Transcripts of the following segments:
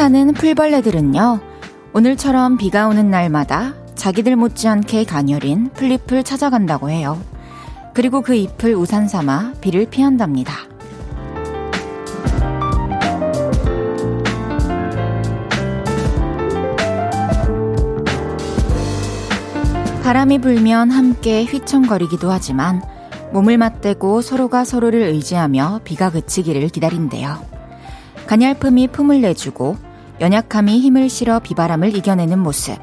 사는 풀벌레들은요, 오늘처럼 비가 오는 날마다 자기들 못지않게 가녀린 풀잎을 찾아간다고 해요. 그리고 그 잎을 우산 삼아 비를 피한답니다. 바람이 불면 함께 휘청거리기도 하지만 몸을 맞대고 서로가 서로를 의지하며 비가 그치기를 기다린대요. 가냘픔이 품을 내주고 연약함이 힘을 실어 비바람을 이겨내는 모습.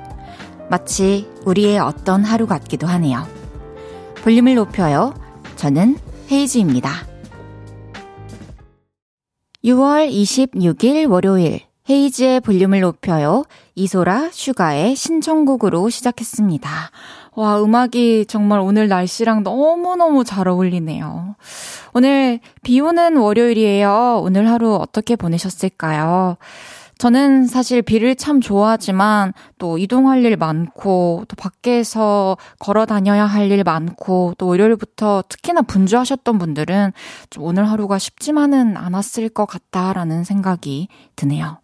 마치 우리의 어떤 하루 같기도 하네요. 볼륨을 높여요. 저는 헤이즈입니다. 6월 26일 월요일 헤이즈의 볼륨을 높여요. 이소라 슈가의 신청곡으로 시작했습니다. 와, 음악이 정말 오늘 날씨랑 너무너무 잘 어울리네요. 오늘 비 오는 월요일이에요. 오늘 하루 어떻게 보내셨을까요? 저는 사실 비를 참 좋아하지만 또 이동할 일 많고 또 밖에서 걸어 다녀야 할 일 많고 또 월요일부터 특히나 분주하셨던 분들은 좀 오늘 하루가 쉽지만은 않았을 것 같다라는 생각이 드네요.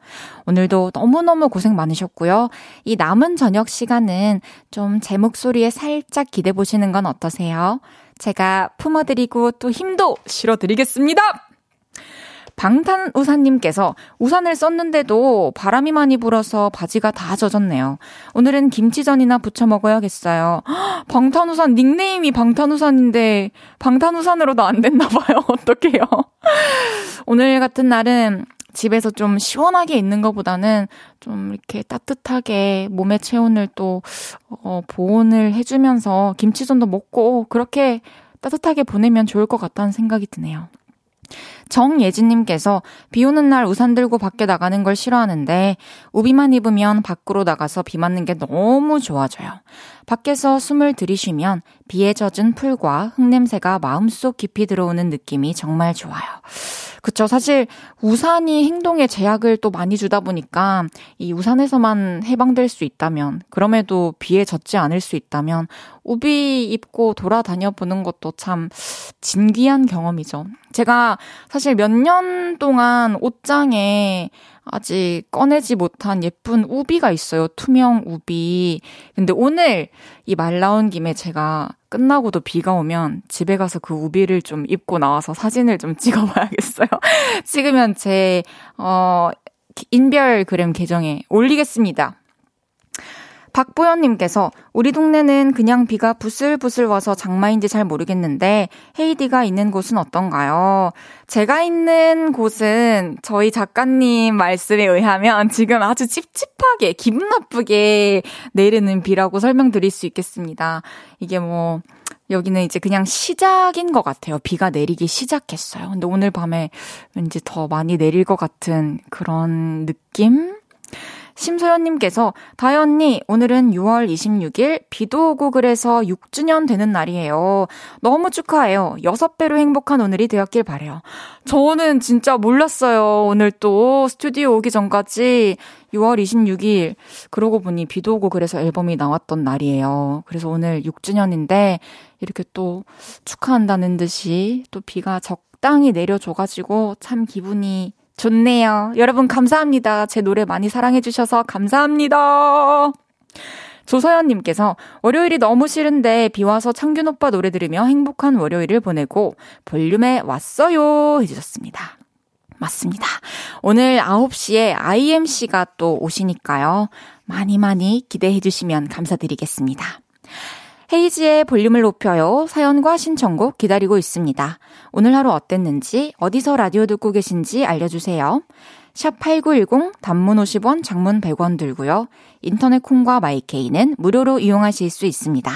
오늘도 너무너무 고생 많으셨고요. 이 남은 저녁 시간은 좀 제 목소리에 살짝 기대 보시는 건 어떠세요? 제가 품어드리고 또 힘도 실어드리겠습니다! 방탄우산님께서 우산을 썼는데도 바람이 많이 불어서 바지가 다 젖었네요. 오늘은 김치전이나 부쳐 먹어야겠어요. 방탄우산 닉네임이 방탄우산인데 방탄우산으로도 안 됐나 봐요. 어떡해요. 오늘 같은 날은 집에서 좀 시원하게 있는 것보다는 좀 이렇게 따뜻하게 몸의 체온을 또, 어, 보온을 해주면서 김치전도 먹고 그렇게 따뜻하게 보내면 좋을 것 같다는 생각이 드네요. 정예진님께서 비 오는 날 우산 들고 밖에 나가는 걸 싫어하는데 우비만 입으면 밖으로 나가서 비 맞는 게 너무 좋아져요. 밖에서 숨을 들이쉬면 비에 젖은 풀과 흙냄새가 마음속 깊이 들어오는 느낌이 정말 좋아요. 그쵸. 사실 우산이 행동에 제약을 또 많이 주다 보니까 이 우산에서만 해방될 수 있다면, 그럼에도 비에 젖지 않을 수 있다면, 우비 입고 돌아다녀 보는 것도 참 진귀한 경험이죠. 제가 사실 몇 년 동안 옷장에 아직 꺼내지 못한 예쁜 우비가 있어요. 투명 우비. 근데 오늘 이 말 나온 김에 제가 끝나고도 비가 오면 집에 가서 그 우비를 좀 입고 나와서 사진을 좀 찍어봐야겠어요. 찍으면 제, 어, 인별그램 계정에 올리겠습니다. 박보현님께서 우리 동네는 그냥 비가 부슬부슬 와서 장마인지 잘 모르겠는데 헤이디가 있는 곳은 어떤가요? 제가 있는 곳은 저희 작가님 말씀에 의하면 지금 아주 찝찝하게 기분 나쁘게 내리는 비라고 설명드릴 수 있겠습니다. 이게 뭐 여기는 이제 그냥 시작인 것 같아요. 비가 내리기 시작했어요. 근데 오늘 밤에 왠지 더 많이 내릴 것 같은 그런 느낌? 심소연님께서 다혜 언니 오늘은 6월 26일 비도 오고 그래서 6주년 되는 날이에요. 너무 축하해요. 6배로 행복한 오늘이 되었길 바래요. 저는 진짜 몰랐어요. 오늘 또 스튜디오 오기 전까지 6월 26일 그러고 보니 비도 오고 그래서 앨범이 나왔던 날이에요. 그래서 오늘 6주년인데 이렇게 또 축하한다는 듯이 또 비가 적당히 내려줘가지고 참 기분이 좋네요. 여러분 감사합니다. 제 노래 많이 사랑해주셔서 감사합니다. 조서연님께서 월요일이 너무 싫은데 비 와서 창균 오빠 노래 들으며 행복한 월요일을 보내고 볼륨에 왔어요 해주셨습니다. 맞습니다. 오늘 9시에 IMC가 또 오시니까요. 많이 많이 기대해 주시면 감사드리겠습니다. 헤이지의 볼륨을 높여요. 사연과 신청곡 기다리고 있습니다. 오늘 하루 어땠는지, 어디서 라디오 듣고 계신지 알려주세요. 샵 8910 단문 50원, 장문 100원 들고요. 인터넷 콩과 마이케이는 무료로 이용하실 수 있습니다.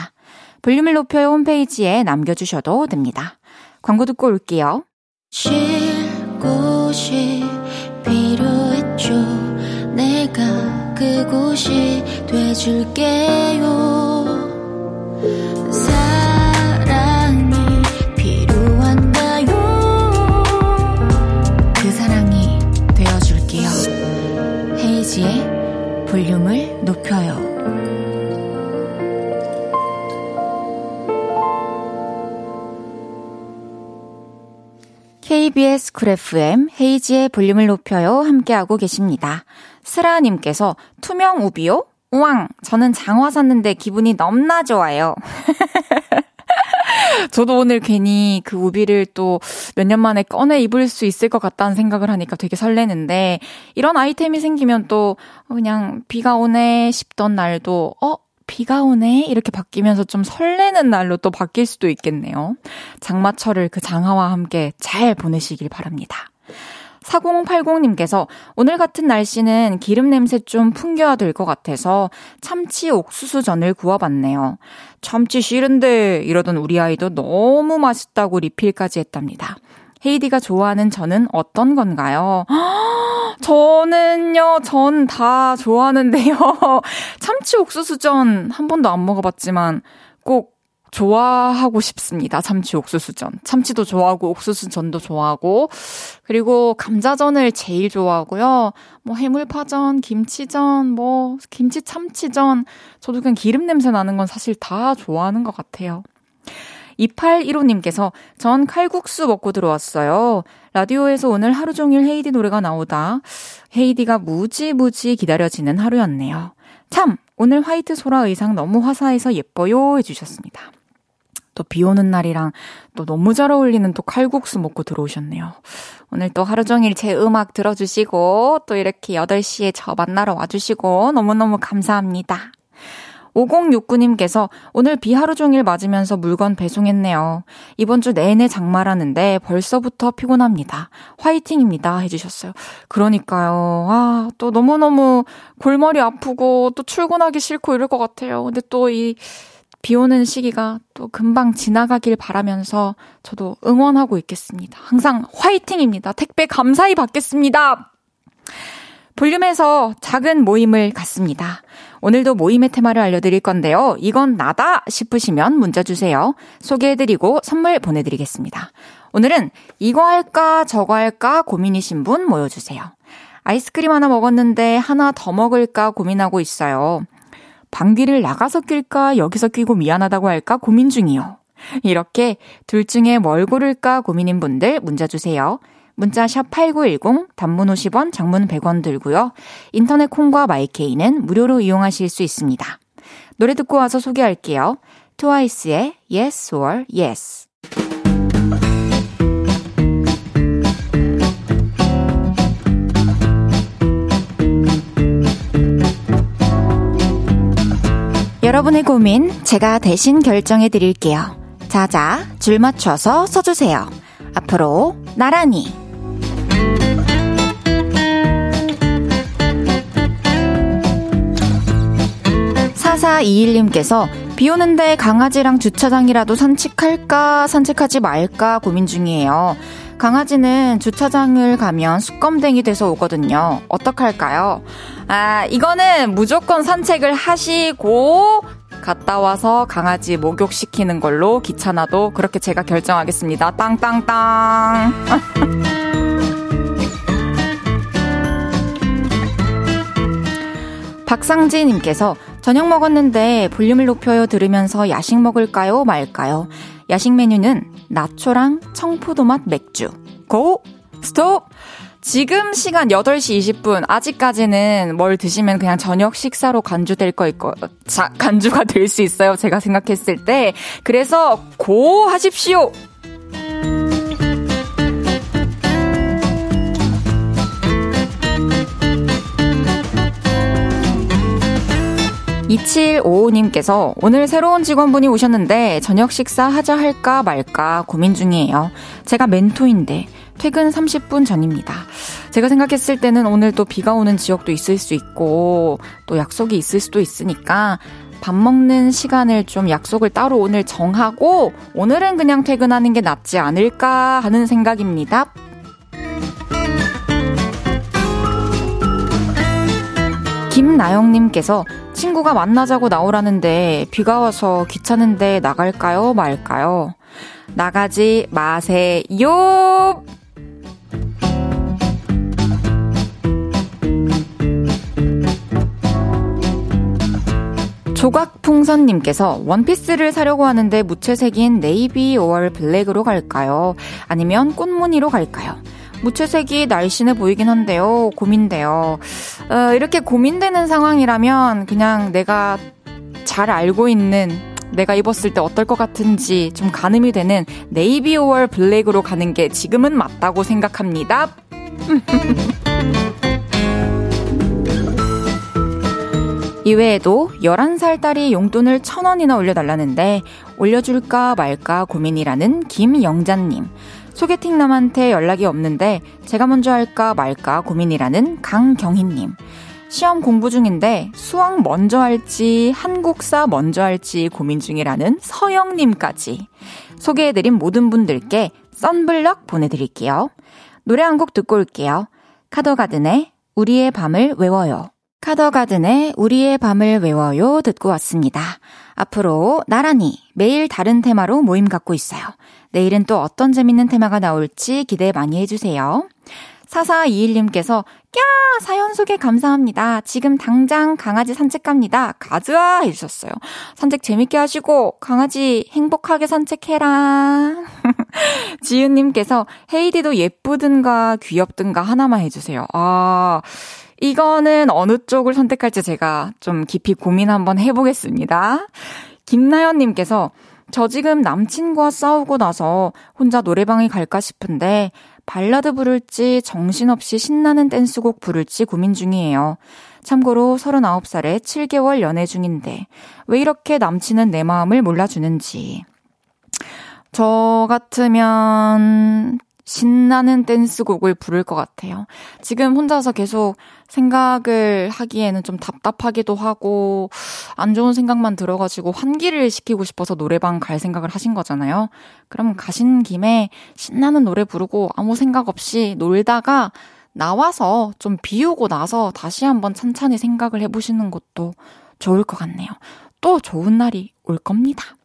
볼륨을 높여요 홈페이지에 남겨주셔도 됩니다. 광고 듣고 올게요. 쉴 곳이 필요했죠. 내가 그곳이 돼줄게요. 볼륨을 높여요. KBS 쿨 FM 헤이즈의 볼륨을 높여요 함께하고 계십니다. 스라님께서 투명 우비요? 우왕! 저는 장화 샀는데 기분이 넘나 좋아요. 저도 오늘 괜히 그 우비를 또 몇 년 만에 꺼내 입을 수 있을 것 같다는 생각을 하니까 되게 설레는데 이런 아이템이 생기면 또 그냥 비가 오네 싶던 날도 어? 비가 오네? 이렇게 바뀌면서 좀 설레는 날로 또 바뀔 수도 있겠네요. 장마철을 그 장화와 함께 잘 보내시길 바랍니다. 4080님께서 오늘 같은 날씨는 기름 냄새 좀 풍겨야 될 것 같아서 참치 옥수수전을 구워봤네요. 참치 싫은데 이러던 우리 아이도 너무 맛있다고 리필까지 했답니다. 헤이디가 좋아하는 전은 어떤 건가요? 저는요, 전 다 좋아하는데요. 참치 옥수수전 한 번도 안 먹어봤지만 꼭 좋아하고 싶습니다. 참치 옥수수전. 참치도 좋아하고 옥수수전도 좋아하고 그리고 감자전을 제일 좋아하고요. 뭐 해물파전, 김치전, 뭐 김치 참치전 저도 그냥 기름 냄새 나는 건 사실 다 좋아하는 것 같아요. 2815님께서 전 칼국수 먹고 들어왔어요. 라디오에서 오늘 하루 종일 헤이디 노래가 나오다 헤이디가 무지무지 기다려지는 하루였네요. 참! 오늘 화이트 소라 의상 너무 화사해서 예뻐요 해주셨습니다. 또 비 오는 날이랑 또 너무 잘 어울리는 또 칼국수 먹고 들어오셨네요. 오늘 또 하루 종일 제 음악 들어주시고 또 이렇게 8시에 저 만나러 와주시고 너무너무 감사합니다. 5069님께서 오늘 비 하루 종일 맞으면서 물건 배송했네요. 이번 주 내내 장마라는데 벌써부터 피곤합니다. 화이팅입니다. 해주셨어요. 그러니까요. 아, 또 너무너무 골머리 아프고 또 출근하기 싫고 이럴 것 같아요. 근데 또 이 비 오는 시기가 또 금방 지나가길 바라면서 저도 응원하고 있겠습니다. 항상 화이팅입니다. 택배 감사히 받겠습니다. 볼륨에서 작은 모임을 갖습니다. 오늘도 모임의 테마를 알려드릴 건데요. 이건 나다 싶으시면 문자 주세요. 소개해드리고 선물 보내드리겠습니다. 오늘은 이거 할까 저거 할까 고민이신 분 모여주세요. 아이스크림 하나 먹었는데 하나 더 먹을까 고민하고 있어요. 방귀를 나가서 낄까 여기서 끼고 미안하다고 할까 고민 중이요. 이렇게 둘 중에 뭘 고를까 고민인 분들 문자 주세요. 문자 샵 8910, 단문 50원, 장문 100원 들고요. 인터넷 콩과 마이케이는 무료로 이용하실 수 있습니다. 노래 듣고 와서 소개할게요. 트와이스의 Yes or Yes. 여러분의 고민 제가 대신 결정해 드릴게요. 자자, 줄 맞춰서 써주세요. 앞으로 나란히. 4421님께서 비 오는데 강아지랑 주차장이라도 산책할까, 산책하지 말까 고민 중이에요. 강아지는 주차장을 가면 수검댕이 돼서 오거든요. 어떡할까요? 아, 이거는 무조건 산책을 하시고 갔다 와서 강아지 목욕시키는 걸로 귀찮아도 그렇게 제가 결정하겠습니다. 땅땅땅. 박상지님께서 저녁 먹었는데 볼륨을 높여요 들으면서 야식 먹을까요 말까요? 야식 메뉴는 나초랑 청포도맛 맥주. 고! 스톱! 지금 시간 8시 20분. 아직까지는 뭘 드시면 그냥 저녁 식사로 간주될 거 있고, 자, 간주가 될 수 있어요. 제가 생각했을 때. 그래서 고 하십시오! 2755님께서 오늘 새로운 직원분이 오셨는데 저녁 식사 하자 할까 말까 고민 중이에요. 제가 멘토인데 퇴근 30분 전입니다. 제가 생각했을 때는 오늘 또 비가 오는 지역도 있을 수 있고 또 약속이 있을 수도 있으니까 밥 먹는 시간을 좀 약속을 따로 오늘 정하고 오늘은 그냥 퇴근하는 게 낫지 않을까 하는 생각입니다. 김나영님께서 친구가 만나자고 나오라는데 비가 와서 귀찮은데 나갈까요? 말까요? 나가지 마세요! 조각풍선님께서 원피스를 사려고 하는데 무채색인 네이비 5월 블랙으로 갈까요? 아니면 꽃무늬로 갈까요? 무채색이 날씬해 보이긴 한데요. 고민돼요. 어, 이렇게 고민되는 상황이라면 그냥 내가 잘 알고 있는 내가 입었을 때 어떨 것 같은지 좀 가늠이 되는 네이비 5월 블랙으로 가는 게 지금은 맞다고 생각합니다. 이외에도 11살 딸이 용돈을 1000원이나 올려달라는데 올려줄까 말까 고민이라는 김영자님. 소개팅 남한테 연락이 없는데 제가 먼저 할까 말까 고민이라는 강경희님. 시험 공부 중인데 수학 먼저 할지 한국사 먼저 할지 고민 중이라는 서영님까지 소개해드린 모든 분들께 썬블럭 보내드릴게요. 노래 한 곡 듣고 올게요. 카더가든의 우리의 밤을 외워요. 카더가든의 우리의 밤을 외워요 듣고 왔습니다. 앞으로 나란히 매일 다른 테마로 모임 갖고 있어요. 내일은 또 어떤 재밌는 테마가 나올지 기대 많이 해주세요. 4421님께서 꺄 사연 소개 감사합니다. 지금 당장 강아지 산책 갑니다. 가즈아 해주셨어요. 산책 재밌게 하시고 강아지 행복하게 산책해라. 지윤님께서 헤이디도 예쁘든가 귀엽든가 하나만 해주세요. 아 이거는 어느 쪽을 선택할지 제가 좀 깊이 고민 한번 해보겠습니다. 김나연님께서 저 지금 남친과 싸우고 나서 혼자 노래방에 갈까 싶은데 발라드 부를지 정신없이 신나는 댄스곡 부를지 고민 중이에요. 참고로 39살에 7개월 연애 중인데 왜 이렇게 남친은 내 마음을 몰라주는지. 저 같으면 신나는 댄스곡을 부를 것 같아요. 지금 혼자서 계속 생각을 하기에는 좀 답답하기도 하고, 안 좋은 생각만 들어가지고 환기를 시키고 싶어서 노래방 갈 생각을 하신 거잖아요. 그럼 가신 김에 신나는 노래 부르고 아무 생각 없이 놀다가 나와서 좀 비우고 나서 다시 한번 찬찬히 생각을 해보시는 것도 좋을 것 같네요. 또 좋은 날이 올 겁니다.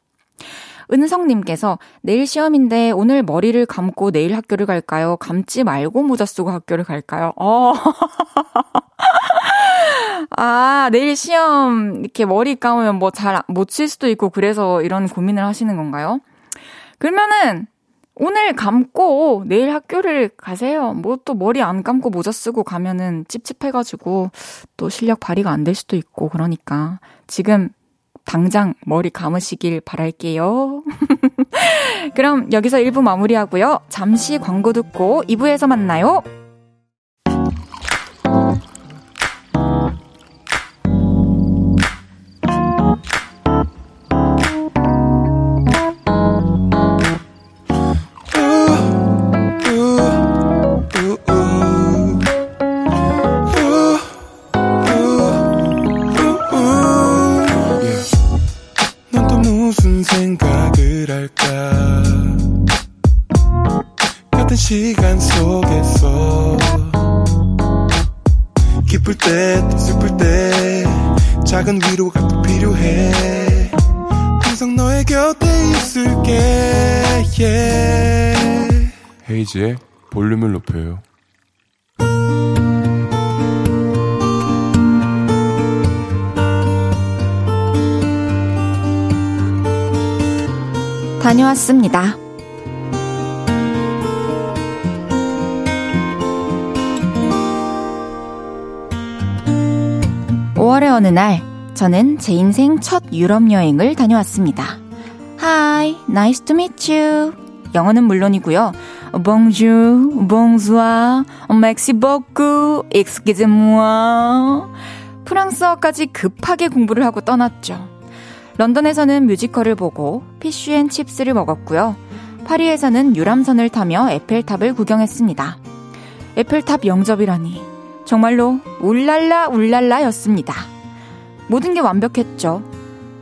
은성님께서 내일 시험인데 오늘 머리를 감고 내일 학교를 갈까요? 감지 말고 모자 쓰고 학교를 갈까요? 어. 아, 내일 시험 이렇게 머리 감으면 뭐 잘 못 칠 수도 있고 그래서 이런 고민을 하시는 건가요? 그러면은 오늘 감고 내일 학교를 가세요. 뭐 또 머리 안 감고 모자 쓰고 가면은 찝찝해가지고 또 실력 발휘가 안 될 수도 있고 그러니까 지금 당장 머리 감으시길 바랄게요. 그럼 여기서 1부 마무리하고요. 잠시 광고 듣고 2부에서 만나요. 헤이지의 볼륨을 높여요. 다녀왔습니다. 5월의 어느 날, 저는 제 인생 첫 유럽 여행을 다녀왔습니다. Hi, nice to meet you. 영어는 물론이고요. Bonjour, bonsoir, merci beaucoup, excusez-moi. 프랑스어까지 급하게 공부를 하고 떠났죠. 런던에서는 뮤지컬을 보고 피쉬앤 칩스를 먹었고요. 파리에서는 유람선을 타며 에펠탑을 구경했습니다. 에펠탑 영접이라니 정말로 울랄라 울랄라였습니다. 모든 게 완벽했죠.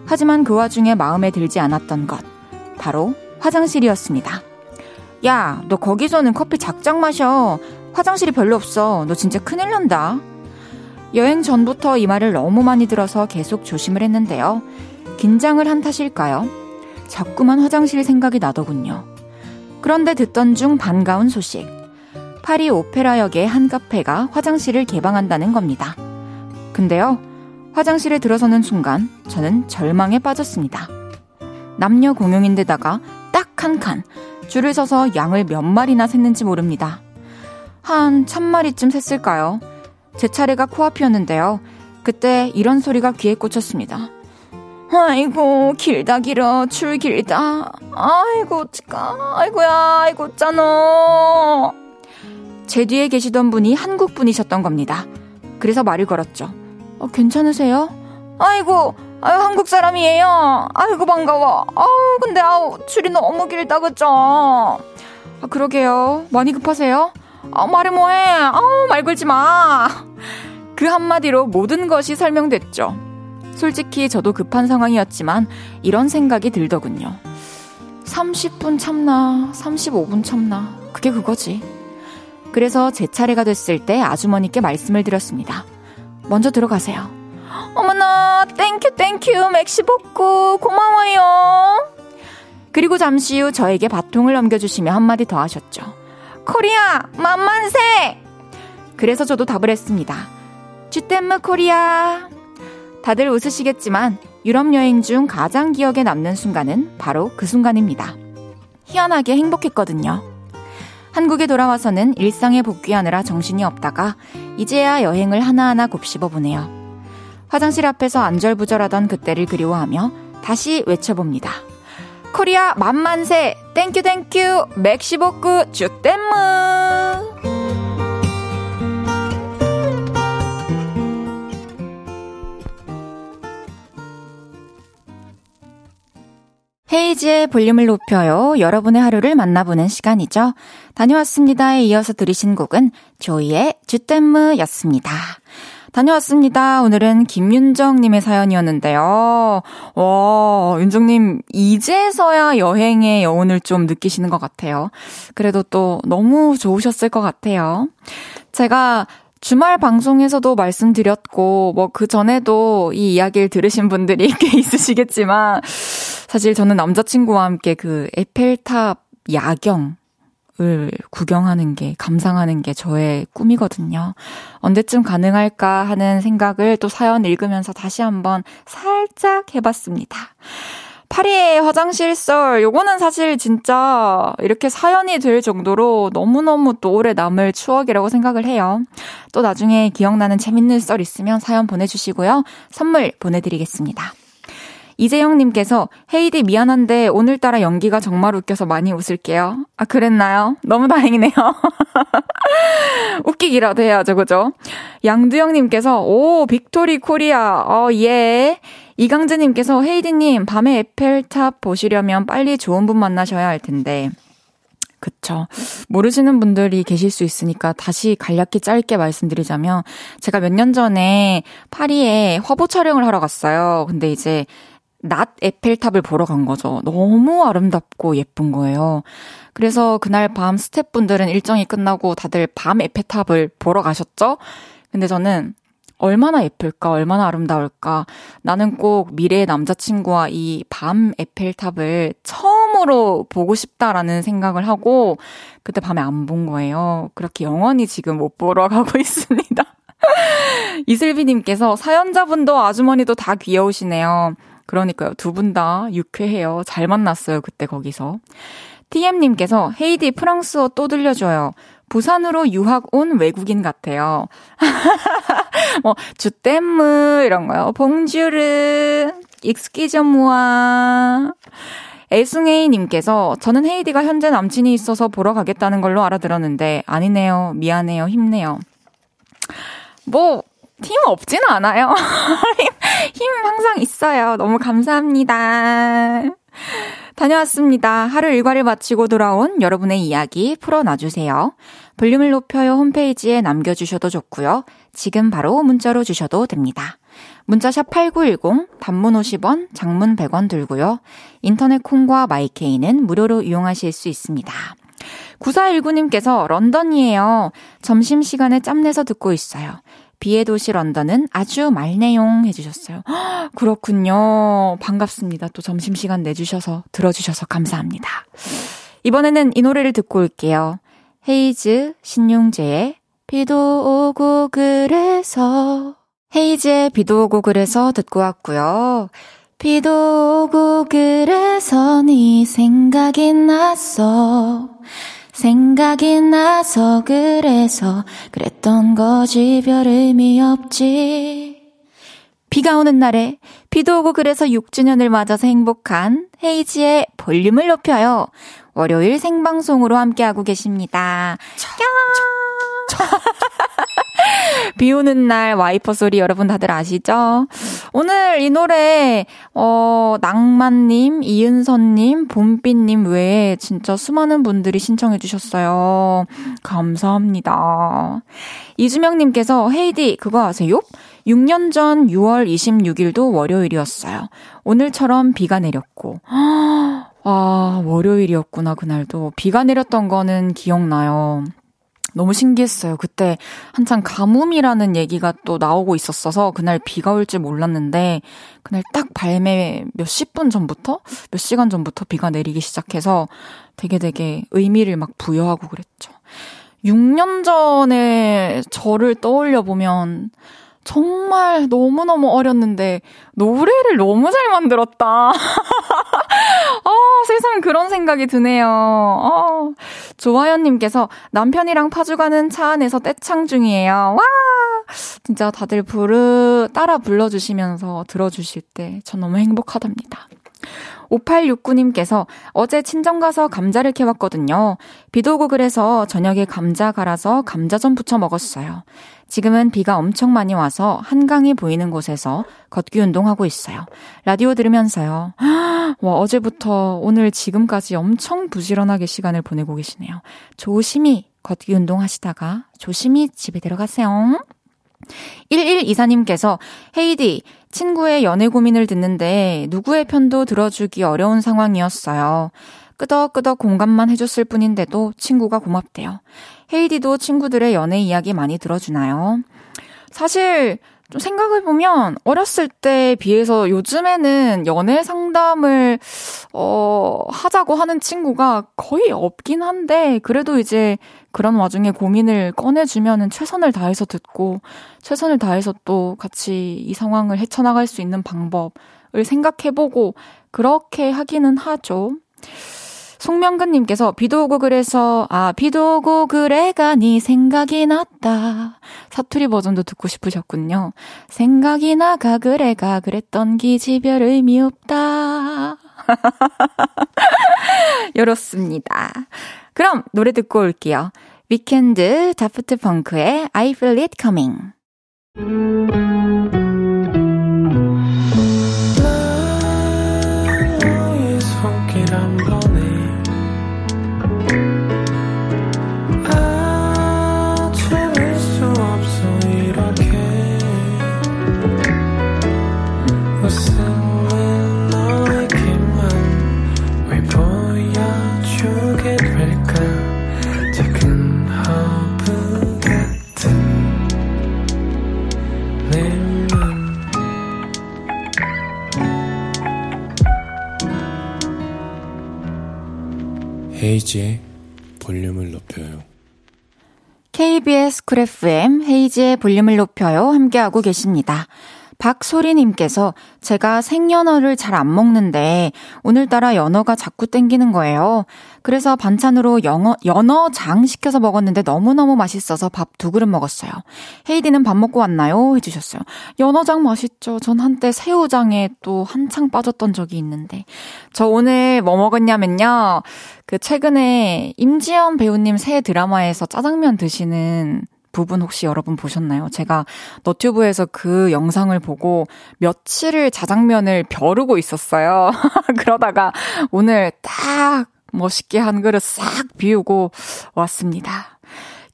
하지만 그 와중에 마음에 들지 않았던 것 바로 화장실이었습니다. 야, 너 거기서는 커피 작작 마셔. 화장실이 별로 없어. 너 진짜 큰일 난다. 여행 전부터 이 말을 너무 많이 들어서 계속 조심을 했는데요. 긴장을 한 탓일까요? 자꾸만 화장실 생각이 나더군요. 그런데 듣던 중 반가운 소식. 파리 오페라역의 한 카페가 화장실을 개방한다는 겁니다. 근데요, 화장실에 들어서는 순간 저는 절망에 빠졌습니다. 남녀 공용인데다가 딱 한 칸, 줄을 서서 양을 몇 마리나 샜는지 모릅니다. 한 참마리쯤 샜을까요? 제 차례가 코앞이었는데요. 그때 이런 소리가 귀에 꽂혔습니다. 아이고, 길다, 길어. 줄 길다. 아이고, 어찌까. 아이고야, 아이고, 어쩌노. 제 뒤에 계시던 분이 한국 분이셨던 겁니다. 그래서 말을 걸었죠. 어, 괜찮으세요? 아이고, 아유, 한국 사람이에요. 아이고, 반가워. 아우, 근데, 아우, 줄이 너무 길다, 그죠? 아, 그러게요. 많이 급하세요? 아, 말해 뭐해. 아우, 말 걸지 마. 그 한마디로 모든 것이 설명됐죠. 솔직히 저도 급한 상황이었지만 이런 생각이 들더군요. 30분 참나, 35분 참나. 그게 그거지. 그래서 제 차례가 됐을 때 아주머니께 말씀을 드렸습니다. 먼저 들어가세요. 어머나, thank you, thank you, merci beaucoup, 고마워요. 그리고 잠시 후 저에게 바통을 넘겨주시며 한마디 더 하셨죠. 코리아, 만만세! 그래서 저도 답을 했습니다. je t'aime 코리아. 다들 웃으시겠지만 유럽 여행 중 가장 기억에 남는 순간은 바로 그 순간입니다. 희한하게 행복했거든요. 한국에 돌아와서는 일상에 복귀하느라 정신이 없다가 이제야 여행을 하나하나 곱씹어 보네요. 화장실 앞에서 안절부절하던 그때를 그리워하며 다시 외쳐봅니다. 코리아 만만세 땡큐 땡큐 맥시복구 주댐무 헤이지의 볼륨을 높여요. 여러분의 하루를 만나보는 시간이죠. 다녀왔습니다에 이어서 들으신 곡은 조이의 주댐무였습니다. 다녀왔습니다. 오늘은 김윤정님의 사연이었는데요. 와, 윤정님, 이제서야 여행의 여운을 좀 느끼시는 것 같아요. 그래도 또 너무 좋으셨을 것 같아요. 제가 주말 방송에서도 말씀드렸고, 뭐, 그 전에도 이 이야기를 들으신 분들이 꽤 있으시겠지만, 사실 저는 남자친구와 함께 그 에펠탑 야경 을 구경하는 게, 감상하는 게 저의 꿈이거든요. 언제쯤 가능할까 하는 생각을 또 사연 읽으면서 다시 한번 살짝 해봤습니다. 파리의 화장실 썰, 요거는 사실 진짜 이렇게 사연이 될 정도로 너무너무 또 오래 남을 추억이라고 생각을 해요. 또 나중에 기억나는 재밌는 썰 있으면 사연 보내주시고요. 선물 보내드리겠습니다. 이재영님께서 헤이디 미안한데 오늘따라 연기가 정말 웃겨서 많이 웃을게요. 아 그랬나요? 너무 다행이네요. 웃기기라도 해야죠, 그죠? 양두영님께서 오 victory 코리아 oh yeah. 이강재님께서 헤이디님 밤에 에펠탑 보시려면 빨리 좋은 분 만나셔야 할 텐데. 그쵸. 모르시는 분들이 계실 수 있으니까 다시 간략히 짧게 말씀드리자면 제가 몇 년 전에 파리에 화보 촬영을 하러 갔어요. 근데 이제 낮 에펠탑을 보러 간 거죠. 너무 아름답고 예쁜 거예요. 그래서 그날 밤 스태프분들은 일정이 끝나고 다들 밤 에펠탑을 보러 가셨죠? 근데 저는 얼마나 예쁠까, 얼마나 아름다울까. 나는 꼭 미래의 남자친구와 이 밤 에펠탑을 처음으로 보고 싶다라는 생각을 하고, 그때 밤에 안 본 거예요. 그렇게 영원히 지금 못 보러 가고 있습니다. 이슬비님께서 사연자분도 아주머니도 다 귀여우시네요. 그러니까요. 두 분 다 유쾌해요. 잘 만났어요. 그때 거기서. TM님께서 헤이디 프랑스어 또 들려줘요. 부산으로 유학 온 외국인 같아요. 뭐, 주댐무, 이런 거요. 봉주르, 익스키저무아. 애숭에이님께서 저는 헤이디가 현재 남친이 있어서 보러 가겠다는 걸로 알아들었는데 아니네요. 미안해요. 힘내요. 뭐, 팀 없지는 않아요. 힘, 힘 항상 있어요. 너무 감사합니다. 다녀왔습니다. 하루 일과를 마치고 돌아온 여러분의 이야기 풀어놔주세요. 볼륨을 높여요 홈페이지에 남겨주셔도 좋고요. 지금 바로 문자로 주셔도 됩니다. 문자샵 8910, 단문 50원, 장문 100원 들고요. 인터넷 콩과 마이케이는 무료로 이용하실 수 있습니다. 9419님께서 런던이에요. 점심시간에 짬내서 듣고 있어요. 비의 도시 런던은 아주 말내용 해주셨어요. 그렇군요. 반갑습니다. 또 점심시간 내주셔서, 들어주셔서 감사합니다. 이번에는 이 노래를 듣고 올게요. 헤이즈, 신용재의 비도 오고 그래서. 헤이즈의 비도 오고 그래서 듣고 왔고요. 비도 오고 그래서 네 생각이 났어. 생각이 나서 그래서 그랬던 거지 별 의미 없지. 비가 오는 날에 비도 오고 그래서 6주년을 맞아서 행복한 헤이지의 볼륨을 높여요. 월요일 생방송으로 함께하고 계십니다. 비 오는 날 와이퍼 소리 여러분 다들 아시죠? 오늘 이 노래, 어, 낭만님, 이은선님, 봄빛님 외에 진짜 수많은 분들이 신청해주셨어요. 감사합니다. 이주명님께서 헤이디, 그거 아세요? 6년 전 6월 26일도 월요일이었어요. 오늘처럼 비가 내렸고. 아, 월요일이었구나, 그날도. 비가 내렸던 거는 기억나요. 너무 신기했어요. 그때 한창 가뭄이라는 얘기가 또 나오고 있었어서 그날 비가 올 줄 몰랐는데 그날 딱 발매 몇십 분 전부터 몇 시간 전부터 비가 내리기 시작해서 되게 되게 의미를 막 부여하고 그랬죠. 6년 전에 저를 떠올려 보면 정말 너무너무 어렸는데 노래를 너무 잘 만들었다. 아, 세상 그런 생각이 드네요. 아, 조아연님께서 남편이랑 파주 가는 차 안에서 떼창 중이에요. 와! 진짜 다들 부르, 따라 불러주시면서 들어주실 때 전 너무 행복하답니다. 5869님께서 어제 친정 가서 감자를 캐왔거든요. 비도 오고 그래서 저녁에 감자 갈아서 감자전 부쳐 먹었어요. 지금은 비가 엄청 많이 와서 한강이 보이는 곳에서 걷기 운동하고 있어요. 라디오 들으면서요. 와, 어제부터 오늘 지금까지 엄청 부지런하게 시간을 보내고 계시네요. 조심히 걷기 운동 하시다가 조심히 집에 들어가세요. 1124님께서 헤이디, 친구의 연애 고민을 듣는데 누구의 편도 들어주기 어려운 상황이었어요. 끄덕끄덕 공감만 해줬을 뿐인데도 친구가 고맙대요. 헤이디도 친구들의 연애 이야기 많이 들어주나요? 사실 좀 생각해보면 어렸을 때에 비해서 요즘에는 연애 상담을 어 하자고 하는 친구가 거의 없긴 한데 그래도 이제 그런 와중에 고민을 꺼내주면은 최선을 다해서 듣고 최선을 다해서 또 같이 이 상황을 헤쳐나갈 수 있는 방법을 생각해보고 그렇게 하기는 하죠. 송명근님께서 비도 오고 그래서 아 비도 오고 그래가 니 생각이 났다 사투리 버전도 듣고 싶으셨군요. 생각이 나가 그래가 그랬던 기지별 의미 없다. 이렇습니다. 그럼 노래 듣고 올게요. 위켄드 다프트 펑크의 I Feel It Coming. 헤이지의 볼륨을 높여요. KBS 쿨 FM 헤이지의 볼륨을 높여요. 함께하고 계십니다. 박소리님께서 제가 생연어를 잘 안 먹는데 오늘따라 연어가 자꾸 땡기는 거예요. 그래서 반찬으로 영어, 연어장 시켜서 먹었는데 너무너무 맛있어서 밥 두 그릇 먹었어요. 헤이디는 밥 먹고 왔나요? 해주셨어요. 연어장 맛있죠. 전 한때 새우장에 또 한창 빠졌던 적이 있는데. 저 오늘 뭐 먹었냐면요. 그 최근에 임지연 배우님 새 드라마에서 짜장면 드시는 부분 혹시 여러분 보셨나요? 제가 너튜브에서 그 영상을 보고 며칠을 자장면을 벼르고 있었어요. 그러다가 오늘 딱 멋있게 한 그릇 싹 비우고 왔습니다.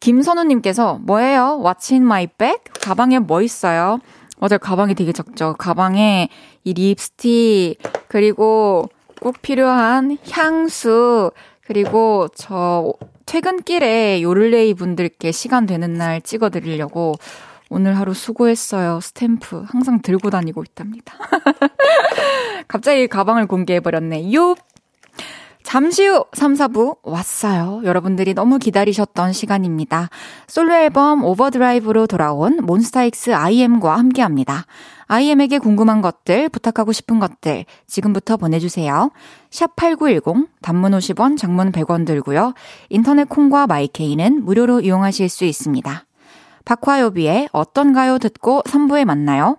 김선우님께서 뭐예요? What's in my bag? 가방에 뭐 있어요? 맞아요. 가방이 되게 적죠. 가방에 이 립스틱, 그리고 꼭 필요한 향수, 그리고 저 퇴근길에 요를레이 분들께 시간 되는 날 찍어드리려고 오늘 하루 수고했어요. 스탬프 항상 들고 다니고 있답니다. 갑자기 가방을 공개해버렸네. 요! 잠시 후 3, 4부 왔어요. 여러분들이 너무 기다리셨던 시간입니다. 솔로 앨범 오버드라이브로 돌아온 몬스타엑스 IM과 함께 합니다. IM에게 궁금한 것들, 부탁하고 싶은 것들 지금부터 보내주세요. 샵 8910, 단문 50원, 장문 100원 들고요. 인터넷 콩과 마이케이는 무료로 이용하실 수 있습니다. 박화요비의 어떤 가요 듣고 3부에 만나요.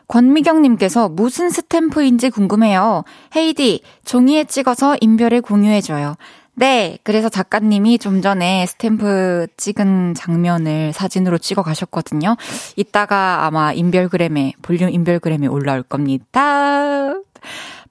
권미경님께서 무슨 스탬프인지 궁금해요. 헤이디, 종이에 찍어서 인별에 공유해줘요. 네, 그래서 작가님이 좀 전에 스탬프 찍은 장면을 사진으로 찍어 가셨거든요. 이따가 아마 인별그램에, 볼륨 인별그램에 올라올 겁니다.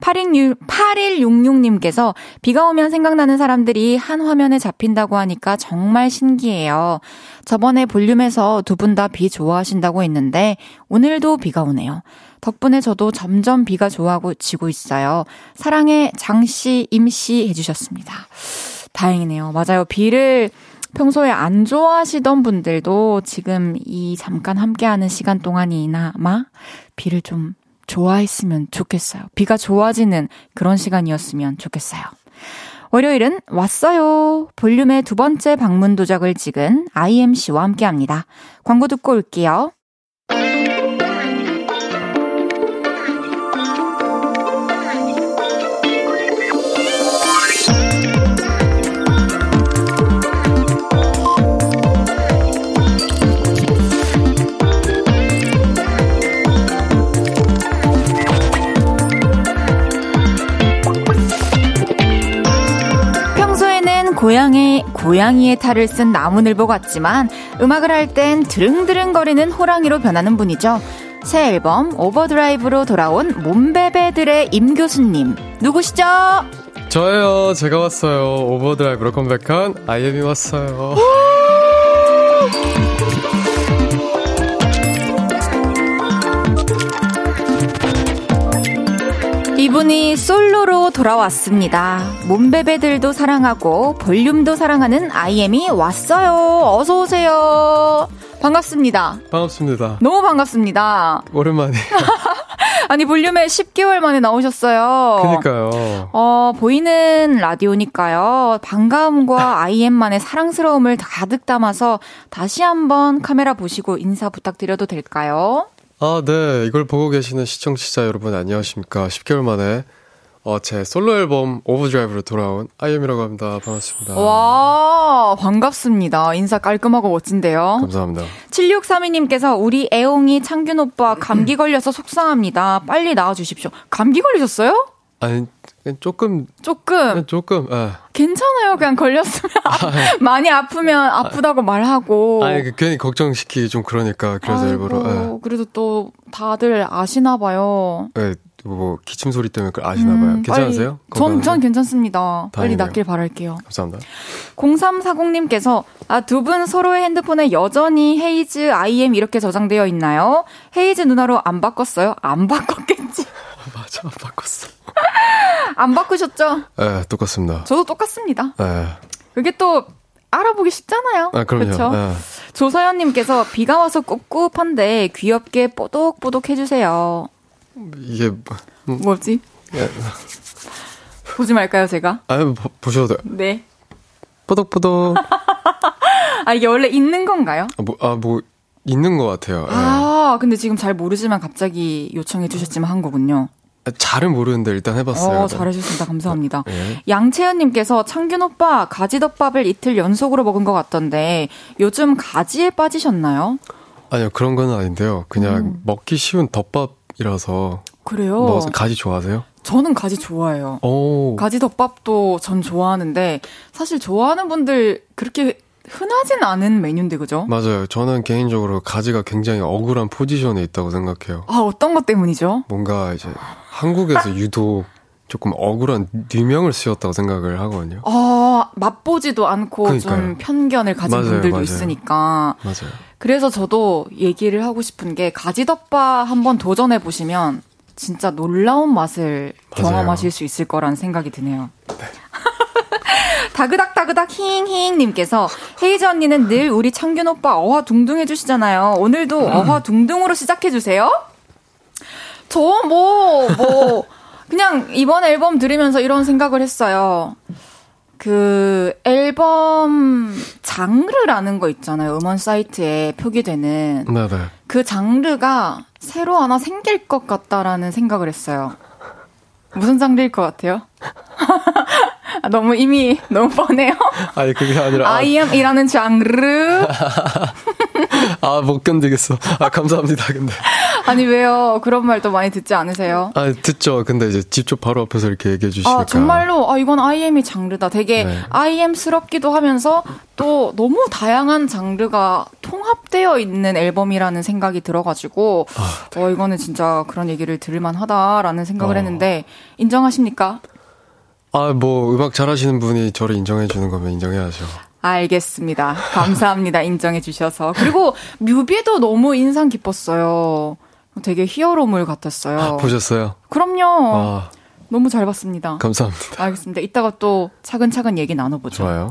8166님께서 비가 오면 생각나는 사람들이 한 화면에 잡힌다고 하니까 정말 신기해요. 저번에 볼륨에서 두 분 다 비 좋아하신다고 했는데 오늘도 비가 오네요. 덕분에 저도 점점 비가 좋아하고 지고 있어요. 사랑해 장씨, 임씨 해주셨습니다. 다행이네요. 맞아요. 비를 평소에 안 좋아하시던 분들도 지금 이 잠깐 함께하는 시간 동안이나마 비를 좀 좋아했으면 좋겠어요. 비가 좋아지는 그런 시간이었으면 좋겠어요. 월요일은 왔어요. 볼륨의 두 번째 방문 도적을 찍은 IMC와 함께 합니다. 광고 듣고 올게요. 고양이, 고양이의 탈을 쓴 나무늘보 같지만 음악을 할 땐 드릉드릉거리는 호랑이로 변하는 분이죠. 새 앨범 오버드라이브로 돌아온 몸베베들의 임 교수님. 누구시죠? 저예요. 제가 왔어요. 오버드라이브로 컴백한 아이엠이 왔어요. 이분이 솔로로 돌아왔습니다. 몸베베들도 사랑하고 볼륨도 사랑하는 아이엠이 왔어요. 어서 오세요. 반갑습니다. 반갑습니다. 너무 반갑습니다. 오랜만에. 아니 볼륨에 10개월 만에 나오셨어요. 그니까요. 어, 보이는 라디오니까요. 반가움과 아이엠만의 사랑스러움을 가득 담아서 다시 한번 카메라 보시고 인사 부탁드려도 될까요? 아, 네. 이걸 보고 계시는 시청자 여러분 안녕하십니까. 10개월 만에 어, 제 솔로 앨범 오버드라이브로 돌아온 아이엠이라고 합니다. 반갑습니다. 와, 반갑습니다. 인사 깔끔하고 멋진데요. 감사합니다. 7632님께서 우리 애옹이 창균 오빠 감기 걸려서 속상합니다. 빨리 나와주십시오. 감기 걸리셨어요? 아니, 조금, 조금. 조금, 예. 괜찮아요. 그냥 걸렸으면. 많이 아프면 아프다고 말하고. 아니, 그 괜히 걱정시키기 좀 그러니까. 그래서 아이고, 일부러, 예. 그래도 또 다들 아시나 봐요. 예, 뭐, 기침 소리 때문에 그걸 아시나 봐요. 음, 괜찮으세요? 빨리, 전? 전 괜찮습니다. 빨리 다행이네요. 낫길 바랄게요. 감사합니다. 0340님께서 아, 두 분 서로의 핸드폰에 여전히 헤이즈 IM 이렇게 저장되어 있나요? 헤이즈 누나로 안 바꿨어요? 안 바꿨겠지. 맞아, 바꿨어. 안 바꾸셨죠? 예, 똑같습니다. 저도 똑같습니다. 예. 그게 또 알아보기 쉽잖아요. 아. 그렇죠? 예. 조서연님께서 비가 와서 꿉꿉한데 귀엽게 뽀독뽀독 해주세요. 이게, 뭐- 뭐지? 예. 보지 말까요, 제가? 아니, 뭐, 보셔도 돼요. 네. 뽀독뽀독. 아, 이게 원래 있는 건가요? 아, 뭐, 아, 뭐, 있는 것 같아요. 예. 아, 근데 지금 잘 모르지만 갑자기 요청해 주셨지만 한 거군요. 아, 잘은 모르는데 일단 해봤어요. 어, 잘해주셨습니다. 감사합니다. 예. 양채연님께서 창균 오빠 가지덮밥을 이틀 연속으로 먹은 것 같던데 요즘 가지에 빠지셨나요? 아니요, 그런 건 아닌데요. 그냥 음. 먹기 쉬운 덮밥이라서. 그래요. 먹어서 가지 좋아하세요? 저는 가지 좋아해요. 오. 가지 덮밥도 전 좋아하는데 사실 좋아하는 분들 그렇게 흔하진 않은 메뉴인데 그죠? 맞아요. 저는 개인적으로 가지가 굉장히 억울한 포지션에 있다고 생각해요. 아 어떤 것 때문이죠? 뭔가 이제 한국에서 유독 조금 억울한 뉘명을 씌웠다고 생각을 하거든요. 아 맛보지도 않고 그러니까요. 좀 편견을 가진 맞아요, 분들도 맞아요. 있으니까 맞아요. 그래서 저도 얘기를 하고 싶은 게 가지덮밥 한번 도전해 보시면 진짜 놀라운 맛을 맞아요. 경험하실 수 있을 거라는 생각이 드네요. 다그닥 다그닥 힝힝 님께서 헤이즈 언니는 늘 우리 창균 오빠 어화 둥둥 해주시잖아요. 오늘도 어화 둥둥으로 시작해 주세요. 저 뭐 뭐 그냥 이번 앨범 들으면서 이런 생각을 했어요. 그 앨범 장르라는 거 있잖아요. 음원 사이트에 표기되는 네네. 그 장르가 새로 하나 생길 것 같다라는 생각을 했어요. 무슨 장르일 것 같아요? 아, 너무 이미 너무 뻔해요. 아니 그게 아니라 아, IM이라는 장르. 아, 못 견디겠어. 아 감사합니다. 근데 아니 왜요? 그런 말도 많이 듣지 않으세요? 아 듣죠. 근데 이제 직접 바로 앞에서 이렇게 얘기해 주시니까 아, 정말로, 아, 이건 IM이 장르다. 되게 네. IM스럽기도 하면서 또 너무 다양한 장르가 통합되어 있는 앨범이라는 생각이 들어가지고, 어, 이거는 진짜 그런 얘기를 들을만 하다라는 생각을 어. 했는데, 인정하십니까? 아 뭐 음악 잘하시는 분이 저를 인정해 주는 거면 인정해야죠. 알겠습니다. 감사합니다. 인정해 주셔서. 그리고 뮤비도 너무 인상 깊었어요. 되게 히어로물 같았어요. 아, 보셨어요? 그럼요. 아 너무 잘 봤습니다. 감사합니다. 알겠습니다. 이따가 또 차근차근 얘기 나눠보죠. 좋아요.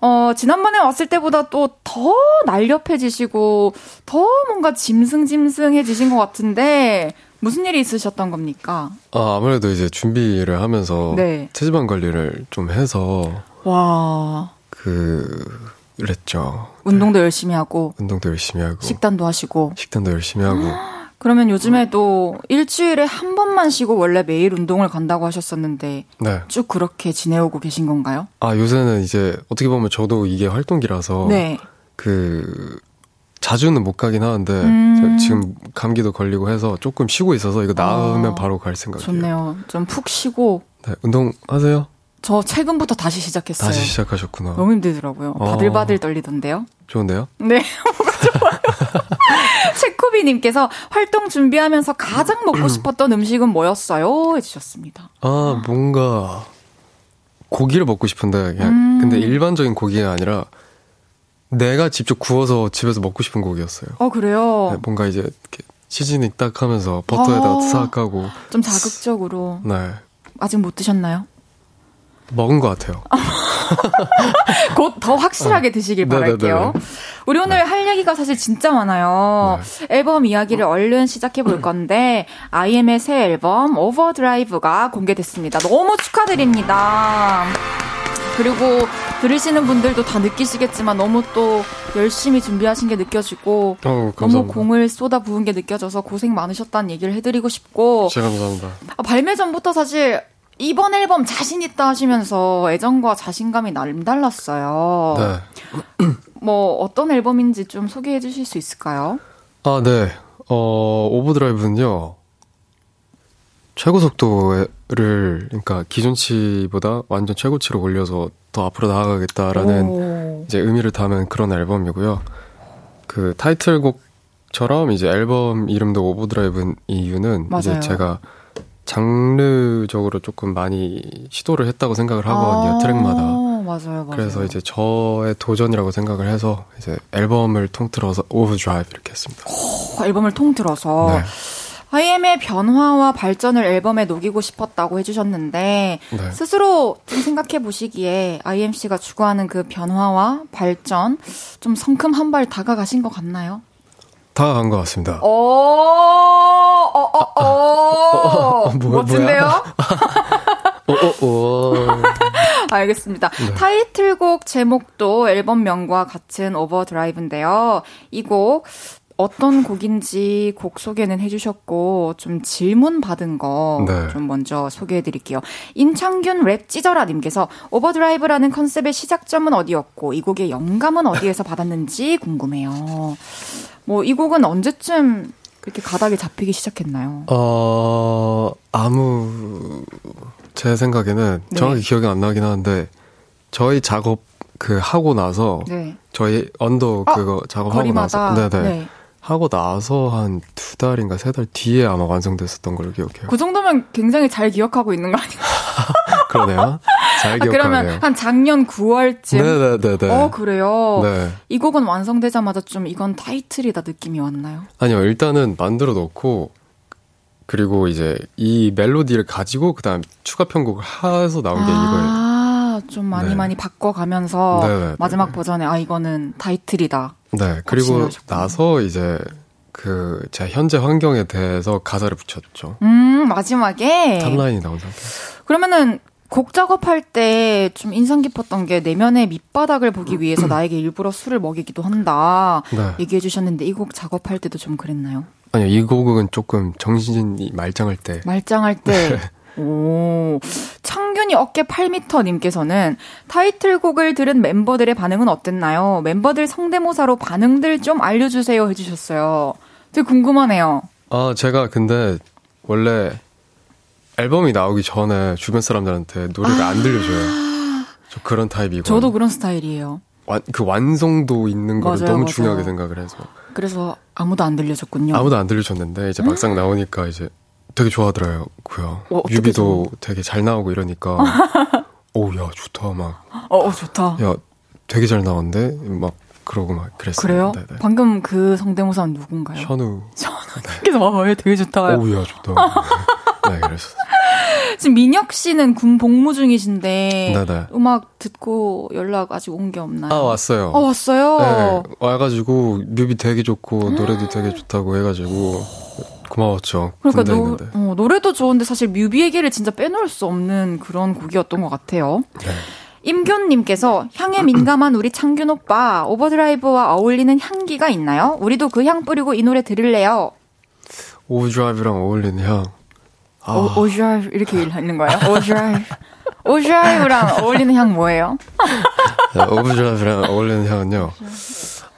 어, 지난번에 왔을 때보다 또 더 날렵해지시고, 더 뭔가 짐승짐승해지신 것 같은데, 무슨 일이 있으셨던 겁니까? 아 아무래도 이제 준비를 하면서 네. 체지방 관리를 좀 해서 와, 그 그랬죠. 운동도 열심히 하고, 운동도 열심히 하고 식단도 하시고. 식단도 열심히 하고 그러면 요즘에도 일주일에 한 번만 쉬고 원래 매일 운동을 간다고 하셨었는데, 네. 쭉 그렇게 지내오고 계신 건가요? 아 요새는 이제 어떻게 보면 저도 이게 활동기라서 네. 그 자주는 못 가긴 하는데 음. 지금 감기도 걸리고 해서 조금 쉬고 있어서 이거 나으면 아, 바로 갈 생각이에요. 좋네요. 좀 푹 쉬고, 네, 운동 하세요? 저 최근부터 다시 시작했어요. 다시 시작하셨구나. 너무 힘들더라고요. 어. 바들바들 떨리던데요. 좋은데요? 네, 뭐가 좋아요. 체코비님께서 활동 준비하면서 가장 먹고 싶었던 음식은 뭐였어요? 해주셨습니다. 아 뭔가 고기를 먹고 싶은데 그냥 음. 근데 일반적인 고기가 아니라 내가 직접 구워서 집에서 먹고 싶은 고기였어요. 어, 그래요? 네, 뭔가 이제 이렇게 seasoning 딱 하면서 버터에다가 아. 싹 하고 좀 자극적으로. 네 아직 못 드셨나요? 먹은 것 같아요. 곧 더 확실하게 드시길 네네네. 바랄게요. 우리 오늘 할 얘기가 사실 진짜 많아요. 앨범 이야기를 얼른 시작해 볼 건데, IM의 새 앨범, overdrive가 공개됐습니다. 너무 축하드립니다. 그리고 들으시는 분들도 다 느끼시겠지만 너무 또 열심히 준비하신 게 느껴지고 어, 너무. 공을 쏟아 부은 게 느껴져서 고생 많으셨다는 얘기를 해드리고 싶고 진짜 감사합니다. 아, 발매 전부터 사실 이번 앨범 자신 있다 하시면서 애정과 자신감이 남달랐어요. 네. 뭐 어떤 앨범인지 좀 소개해 주실 수 있을까요? 아, 네. 어, 오버드라이브는요, 최고 속도를, 그러니까 기존치보다 완전 최고치로 올려서 더 앞으로 나아가겠다라는 오. 이제 의미를 담은 그런 앨범이고요. 그 타이틀곡처럼 이제 앨범 이름도 overdrive인 이유는 맞아요. 이제 제가 장르적으로 조금 많이 시도를 했다고 생각을 하거든요, 아, 트랙마다. 맞아요, 맞아요. 그래서 이제 저의 도전이라고 생각을 해서 이제 앨범을 통틀어서 overdrive 이렇게 했습니다. 어, 앨범을 통틀어서 네. IM의 변화와 발전을 앨범에 녹이고 싶었다고 해주셨는데 네. 스스로 좀 생각해 보시기에 IMC가 추구하는 그 변화와 발전 좀 성큼 한 발 다가가신 것 같나요? 다가간 것 같습니다. 어, 어, 어, 어, 뭐야, 멋진데요? 오, 오, 오. 알겠습니다. 네. 타이틀곡 제목도 앨범명과 같은 오버드라이브인데요. 이 곡 어떤 곡인지 곡 소개는 해주셨고 좀 질문 받은 거좀 네. 먼저 소개해드릴게요. 임창균 랩 찢어라님께서 overdrive라는 컨셉의 시작점은 어디였고 이 곡의 영감은 어디에서 받았는지 궁금해요. 뭐 이 곡은 언제쯤 그렇게 가닥이 잡히기 시작했나요? 어, 아무, 제 생각에는 네. 정확히 기억이 안 나긴 하는데, 저희 작업 그 하고 나서 네. 저희 언더 아, 그거 작업하고 거리마다. 나서 네네 네. 하고 나서 한 두 달인가 세 달 뒤에 아마 완성됐었던 걸로 기억해요. 그 정도면 굉장히 잘 기억하고 있는 거 아닌가요? 그러네요. 잘 아, 기억하네요. 그러면 한 작년 9월쯤. 네네네네. 어, 그래요? 네. 이 곡은 완성되자마자 좀 이건 타이틀이다 느낌이 왔나요? 아니요, 일단은 만들어 놓고, 그리고 이제 이 멜로디를 가지고, 그 다음 추가 편곡을 해서 나온 게 이거예요. 아, 좀 많이 네. 많이 바꿔가면서 네네네. 마지막 버전에 아, 이거는 타이틀이다. 네, 그리고 확신하셨구나. 나서 이제 그, 제 현재 환경에 대해서 가사를 붙였죠. 음, 마지막에. 탑라인이 나온 상태. 그러면은 곡 작업할 때 좀 인상 깊었던 게 내면의 밑바닥을 보기 위해서 나에게 일부러 술을 먹이기도 한다. 네. 얘기해 주셨는데 이 곡 작업할 때도 좀 그랬나요? 아니요, 이 곡은 조금 정신이 말짱할 때. 말짱할 때. 오. 창균이 어깨 8m 님께서는 타이틀곡을 들은 멤버들의 반응은 어땠나요? 멤버들 성대모사로 반응들 좀 알려주세요 해주셨어요. 되게 궁금하네요. 아, 제가 근데 원래 앨범이 나오기 전에 주변 사람들한테 노래를 안 들려줘요. 저 그런 타입이고. 저도 그런 스타일이에요. 완, 그 완성도 있는 맞아요, 너무 맞아요. 중요하게 생각을 해서. 그래서 아무도 안 들려줬군요. 아무도 안 들려줬는데, 이제 막상 나오니까 이제 되게 좋아하더라고요. 어, 뮤비도 되게 잘 나오고 이러니까. 오, 야, 좋다. 막, 어, 어, 좋다. 야, 되게 잘 나오는데? 막, 그러고 막 그랬어요. 그래요? 네네. 방금 그 성대모사는 누군가요? 션우. 그래서 와, 얘 되게 좋다. 오, 야, 좋다. 네, 그랬었어요. 지금 민혁 씨는 군 복무 중이신데 네네. 음악 듣고 연락 아직 온 게 없나요? 아, 왔어요. 어, 왔어요. 네, 와가지고 뮤비 되게 좋고 노래도 되게 좋다고 해가지고 고마웠죠. 그러니까 노. 어, 노래도 좋은데 사실 뮤비 얘기를 진짜 빼놓을 수 없는 그런 곡이었던 것 같아요. 네. 임균님께서 향에 민감한 우리 창균 오빠 overdrive와 어울리는 향기가 있나요? 우리도 그 향 뿌리고 이 노래 들을래요. 오드라이브랑 어울리는 향. 아, 오, 오드라이브 이렇게 읽는 거예요? 오드라이브. 오드라이브랑 어울리는 향 뭐예요? 네, overdrive랑 어울리는 향은요.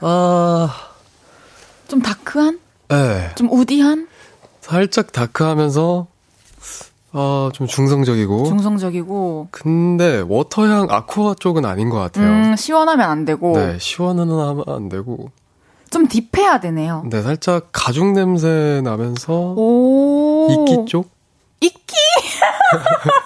아, 좀 dark한? 네. 좀 woody한? 살짝 dark하면서 아, 좀 중성적이고. 중성적이고 근데 water향 aqua 쪽은 아닌 것 같아요. 음, 시원하면 안 되고 네, 시원은 하면 안 되고. 좀 deep해야 되네요. 근데 살짝 가죽 냄새 나면서 오. 이끼 쪽? 이끼?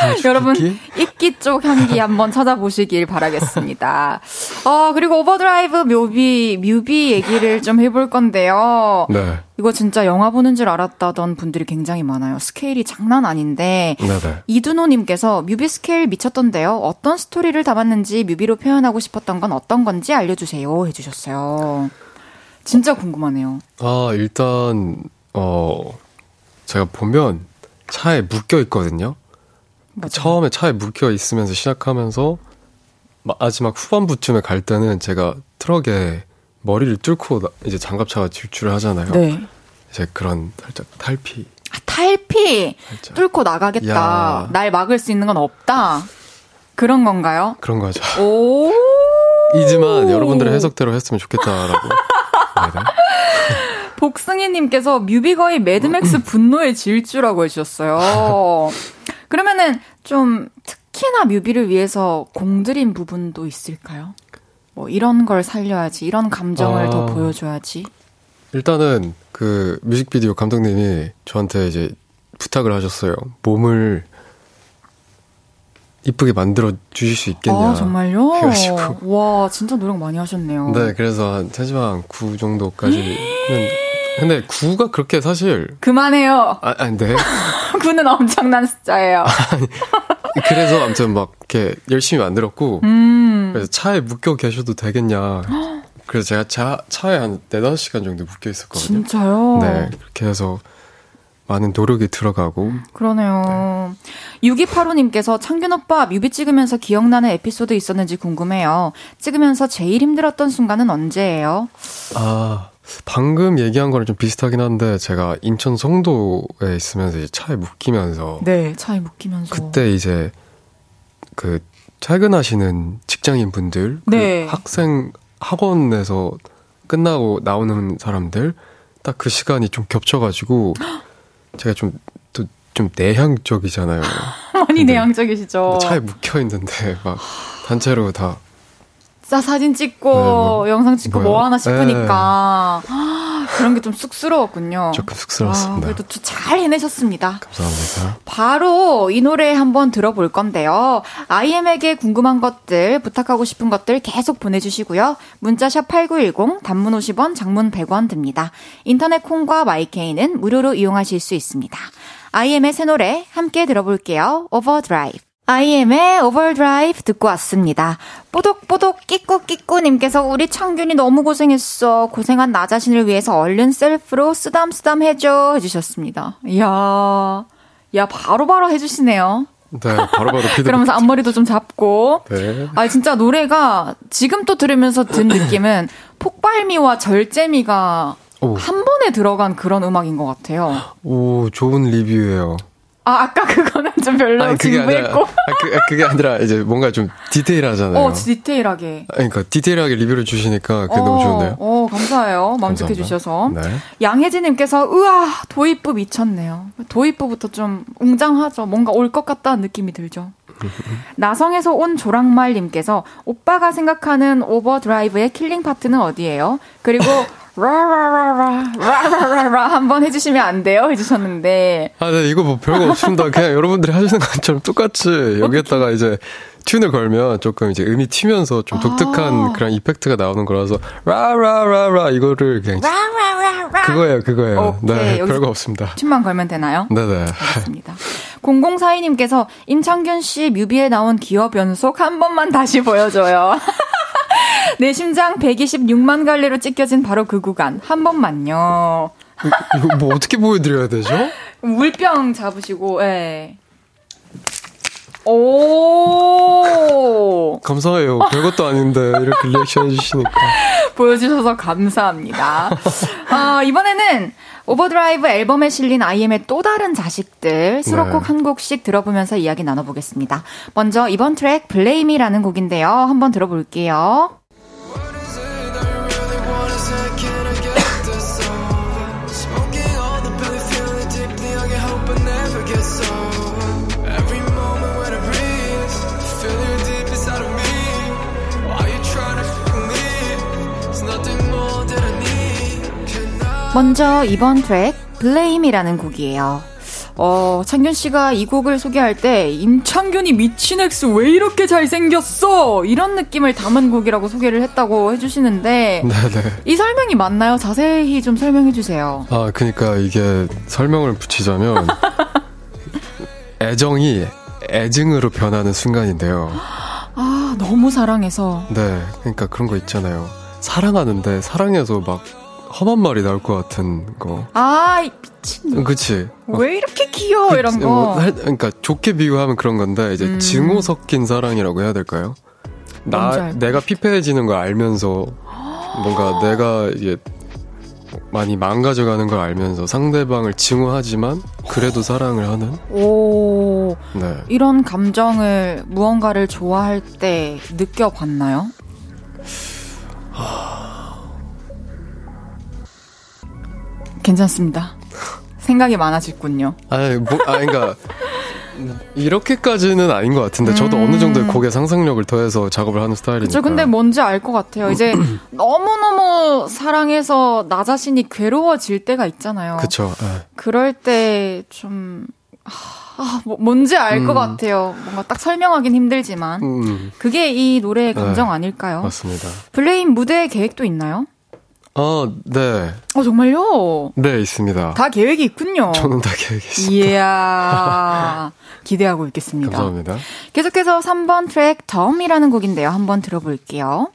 여러분 이끼? 이끼 쪽 향기 한번 찾아보시길 바라겠습니다. 어, 그리고 Overdrive 뮤비 뮤비 얘기를 좀 해볼 건데요. 네. 이거 진짜 영화 보는 줄 알았다던 분들이 굉장히 많아요. 스케일이 장난 아닌데 네네. 이두노님께서 뮤비 스케일 미쳤던데요. 어떤 스토리를 담았는지 뮤비로 표현하고 싶었던 건 어떤 건지 알려주세요. 해주셨어요. 진짜 궁금하네요. 아, 일단, 어, 제가 보면 차에 묶여 있거든요. 맞아요. 처음에 차에 묶여 있으면서 시작하면서 마지막 후반부쯤에 갈 때는 제가 트럭에 머리를 뚫고 나- 이제 장갑차가 질주를 하잖아요. 네. 이제 그런 살짝 탈피. 아, 탈피 살짝. 뚫고 나가겠다. 야. 날 막을 수 있는 건 없다. 그런 건가요? 그런 거죠. 오. 이지만 여러분들의 해석대로 했으면 좋겠다라고. 네 네. 복승희님께서 뮤비 거의 매드맥스 분노의 질주라고 해주셨어요. 그러면은 좀 특히나 뮤비를 위해서 공들인 부분도 있을까요? 뭐 이런 걸 살려야지, 이런 감정을 아. 더 보여줘야지. 일단은 그 뮤직비디오 감독님이 저한테 이제 부탁을 하셨어요. 몸을 이쁘게 만들어 주실 수 있겠냐. 아 정말요? 해가지고. 와 진짜 노력 많이 하셨네요. 네, 그래서 한 체지방 9 정도까지는. 근데 9가 그렇게 사실. 그만해요. 아, 아니, 네. 구는 엄청난 숫자예요. 그래서 아무튼 막 이렇게 열심히 만들었고. 음. 그래서 차에 묶여 계셔도 되겠냐. 그래서 제가 차, 차에 한 4, 5시간 정도 묶여 있었거든요. 진짜요? 네, 그렇게 해서 많은 노력이 들어가고. 그러네요. 6285님께서 창균 오빠 뮤비 찍으면서 기억나는 에피소드 있었는지 궁금해요. 찍으면서 제일 힘들었던 순간은 언제예요? 아, 방금 얘기한 거랑 좀 비슷하긴 한데, 제가 인천 송도에 있으면서 이제 차에 묶이면서. 네, 차에 묶이면서. 그때 이제 그 퇴근하시는 직장인 분들, 네. 그 학생 학원에서 끝나고 나오는 사람들 딱 그 시간이 좀 겹쳐가지고 제가 좀 또좀 내향적이잖아요. 많이 내향적이시죠. 차에 묶여 있는데 막 단체로 다 자, 사진 찍고, 네, 뭐, 영상 찍고, 뭐야. 뭐 하나 싶으니까. 네. 그런 게 좀 쑥스러웠군요. 조금 쑥스러웠습니다. 아, 그래도 잘 해내셨습니다. 감사합니다. 바로 이 노래 한번 들어볼 건데요. IM에게 궁금한 것들, 부탁하고 싶은 것들 계속 보내주시고요. 문자샵 8910, 단문 50원, 장문 100원 듭니다. 인터넷 콩과 마이케이는 무료로 이용하실 수 있습니다. IM의 새 노래 함께 들어볼게요. Overdrive. IM의 Overdrive 듣고 왔습니다. 뽀독뽀독 끼꾸끼꾸님께서 우리 창균이 너무 고생했어. 고생한 나 자신을 위해서 얼른 셀프로 쓰담쓰담 해줘. 해주셨습니다. 이야, 야, 바로바로 바로 해주시네요. 네, 바로바로 바로 피드. 그러면서 앞머리도 좀 잡고. 네. 아, 진짜 노래가 지금 또 들으면서 든 느낌은 폭발미와 절제미가 오. 한 번에 들어간 그런 음악인 것 같아요. 오, 좋은 리뷰예요. 아, 아까 그거는 좀 별로 아니, 그게 진부했고. 아니라, 아, 그, 아, 그게 아니라 이제 뭔가 좀 디테일하잖아요. 어, 디테일하게. 그러니까 디테일하게 리뷰를 주시니까 그게 어, 너무 좋은데요. 어, 감사해요. 만족해 주셔서. 네. 양혜진 님께서 우와 도입부 미쳤네요. 도입부부터 좀 웅장하죠. 뭔가 올 것 같다는 느낌이 들죠. 나성에서 온 조랑말 님께서 오빠가 생각하는 Overdrive의 killing part는 어디예요? 그리고 라라라라 라라라라 한번 해주시면 안 돼요? 해주셨는데 아, 네 이거 뭐 별거 없습니다. 그냥 여러분들이 하시는 것처럼 똑같이 여기에다가 이제 튠을 걸면 조금 이제 음이 튀면서 좀 독특한 아. 그런 이펙트가 나오는 거라서 라라라라 이거를 그냥 라라라라 그거예요, 그거예요. 오케이, 네, 별거 없습니다. 튠만 걸면 되나요? 네네. 알겠습니다. 0042님께서 임창균 씨 뮤비에 나온 기업 연속 한 번만 다시 보여줘요. 내 심장 126만 갈래로 찢겨진 바로 그 구간 한 번만요. 이거 뭐 어떻게 보여드려야 되죠? 물병 잡으시고, 예. 오. 감사해요. 별것도 아닌데 이렇게 리액션 해주시니까. 보여주셔서 감사합니다. 어, 이번에는 Overdrive 앨범에 실린 IM의 또 다른 자식들 수록곡 네. 한 곡씩 들어보면서 이야기 나눠보겠습니다. 먼저 이번 트랙 블레임이라는 곡인데요. 한번 들어볼게요. 먼저 이번 트랙 블레임이라는 곡이에요. 어, 창균 씨가 이 곡을 소개할 때 임창균이 미친 엑스 왜 이렇게 잘생겼어? 이런 느낌을 담은 곡이라고 소개를 했다고 해주시는데 네네. 이 설명이 맞나요? 자세히 좀 설명해 주세요. 아, 그러니까 이게 설명을 붙이자면 애정이 애증으로 변하는 순간인데요. 아, 너무 사랑해서. 네, 그러니까 그런 거 있잖아요. 사랑하는데 사랑해서 막 험한 말이 나올 것 같은 거. 아, 미친. 그치. 왜 이렇게 귀여워, 그, 이런 거. 뭐, 그러니까 좋게 비유하면 그런 건데, 이제 음. 증오 섞인 사랑이라고 해야 될까요? 나, 내가 피폐해지는 걸 알면서, 뭔가 내가 이게 많이 망가져가는 걸 알면서 상대방을 증오하지만, 그래도 사랑을 하는? 오. 네. 이런 감정을 무언가를 좋아할 때 느껴봤나요? 괜찮습니다. 생각이 많아질군요. 아니, 뭐, 아, 그러니까 이렇게까지는 아닌 것 같은데 저도 음. 어느 정도의 곡의 상상력을 더해서 작업을 하는 스타일이니까. 그렇죠. 근데 뭔지 알 것 같아요. 이제 너무 너무 사랑해서 나 자신이 괴로워질 때가 있잖아요. 그렇죠. 그럴 때 좀. 아, 뭐, 뭔지 알것 음. 같아요. 뭔가 딱 설명하긴 힘들지만. 음. 그게 이 노래의 감정 네, 아닐까요? 맞습니다. 블레임 무대 계획도 있나요? 어, 네. 어, 정말요? 네, 있습니다. 다 계획이 있군요. 저는 다 계획이 있습니다. 이야. 기대하고 있겠습니다. 감사합니다. 계속해서 3번 트랙 덤이라는 곡인데요. 한번 들어볼게요.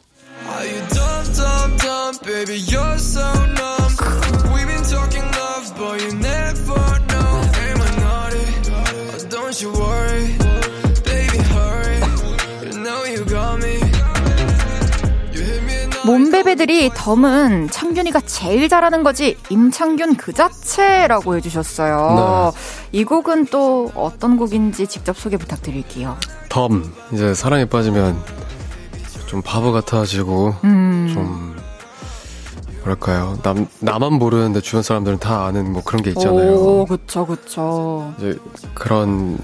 몸베베들이 덤은 창균이가 제일 잘하는 거지 임창균 그 자체라고 해주셨어요. 네. 이 곡은 또 어떤 곡인지 직접 소개 부탁드릴게요. 덤 이제 사랑에 빠지면 좀 바보 같아지고 음. 좀 뭐랄까요 남 나만 모르는데 주변 사람들은 다 아는 뭐 그런 게 있잖아요. 오, 그쵸, 그쵸. 이제 그런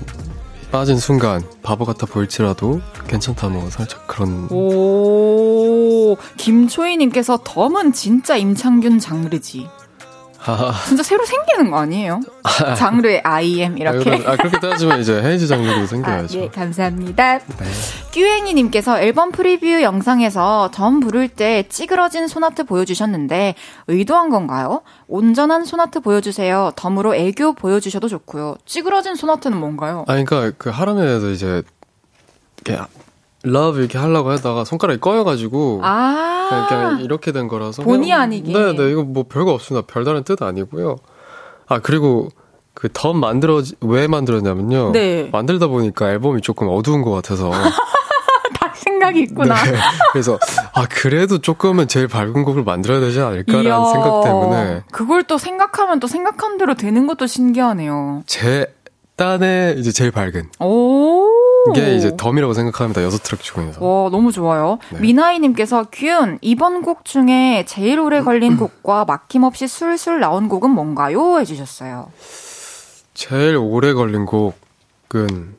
빠진 순간 바보 같아 보일지라도 괜찮다 뭐 살짝 그런 오 김초희님께서 Dumb은 진짜 임창균 장르지 진짜 새로 생기는 거 아니에요? 장르의 IM 이렇게. 아, 그렇게 따지면 이제 헤이즈 장르도 생겨야죠. 아, 예, 감사합니다. 네. 끼행이님께서 앨범 프리뷰 영상에서 Dumb 부를 때 찌그러진 손하트 보여주셨는데 의도한 건가요? 온전한 손하트 보여주세요. 덤으로 애교 보여주셔도 좋고요. 찌그러진 손하트는 뭔가요? 아, 그러니까 그 하람에도 이제 이렇게 love 이렇게 하려고 하다가 손가락이 꺼여가지고 아~ 그냥 이렇게 된 거라서 본의 아니게. 네네 네, 이거 뭐 별거 없습니다. 별다른 뜻 아니고요. 아 그리고 그 덤 만들어 왜 만들었냐면요. 네. 만들다 보니까 앨범이 조금 어두운 것 같아서. 다 생각이 있구나. 네. 그래서 아 그래도 조금은 제일 밝은 곡을 만들어야 되지 않을까라는 생각 때문에. 그걸 또 생각하면 또 생각한 대로 되는 것도 신기하네요. 제 딴에 이제 제일 밝은. 오 이게 이제 덤이라고 생각합니다. 여섯 트랙 중에서. 와, 너무 좋아요. 네. 미나이님께서 균, 이번 곡 중에 제일 오래 걸린 곡과 막힘없이 술술 나온 곡은 뭔가요? 해주셨어요. 제일 오래 걸린 곡은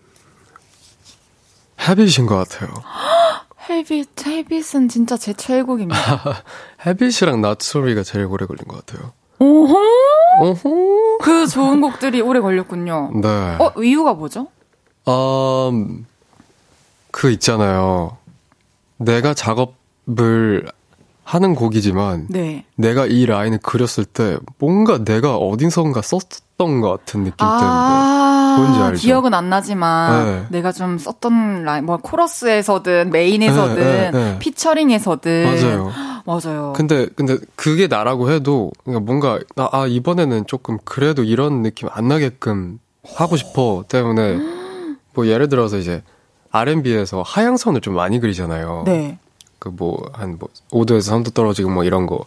헤빗인 것 같아요. 헤빗, 헤빗은 진짜 제 최애곡입니다. 헤빗이랑 나트소리가 제일 오래 걸린 것 같아요. 오호? 오호? 그 좋은 곡들이 오래 걸렸군요. 네. 어, 이유가 뭐죠? 음, 그 있잖아요. 내가 작업을 하는 곡이지만 네. 내가 이 라인을 그렸을 때 뭔가 내가 어딘선가 썼던 것 같은 느낌 아~ 때문에 뭔지 알죠? 기억은 안 나지만 네. 내가 좀 썼던 라인 뭐 코러스에서든 메인에서든 네, 네, 네. 피처링에서든 맞아요. 맞아요. 근데 근데 그게 나라고 해도 그러니까 뭔가 아 이번에는 조금 그래도 이런 느낌 안 나게끔 하고 싶어 때문에 뭐 예를 들어서 이제 R&B에서 하향선을 좀 많이 그리잖아요. 네. 그 뭐 한뭐 뭐 5도에서 3도 떨어지고 뭐 이런 거.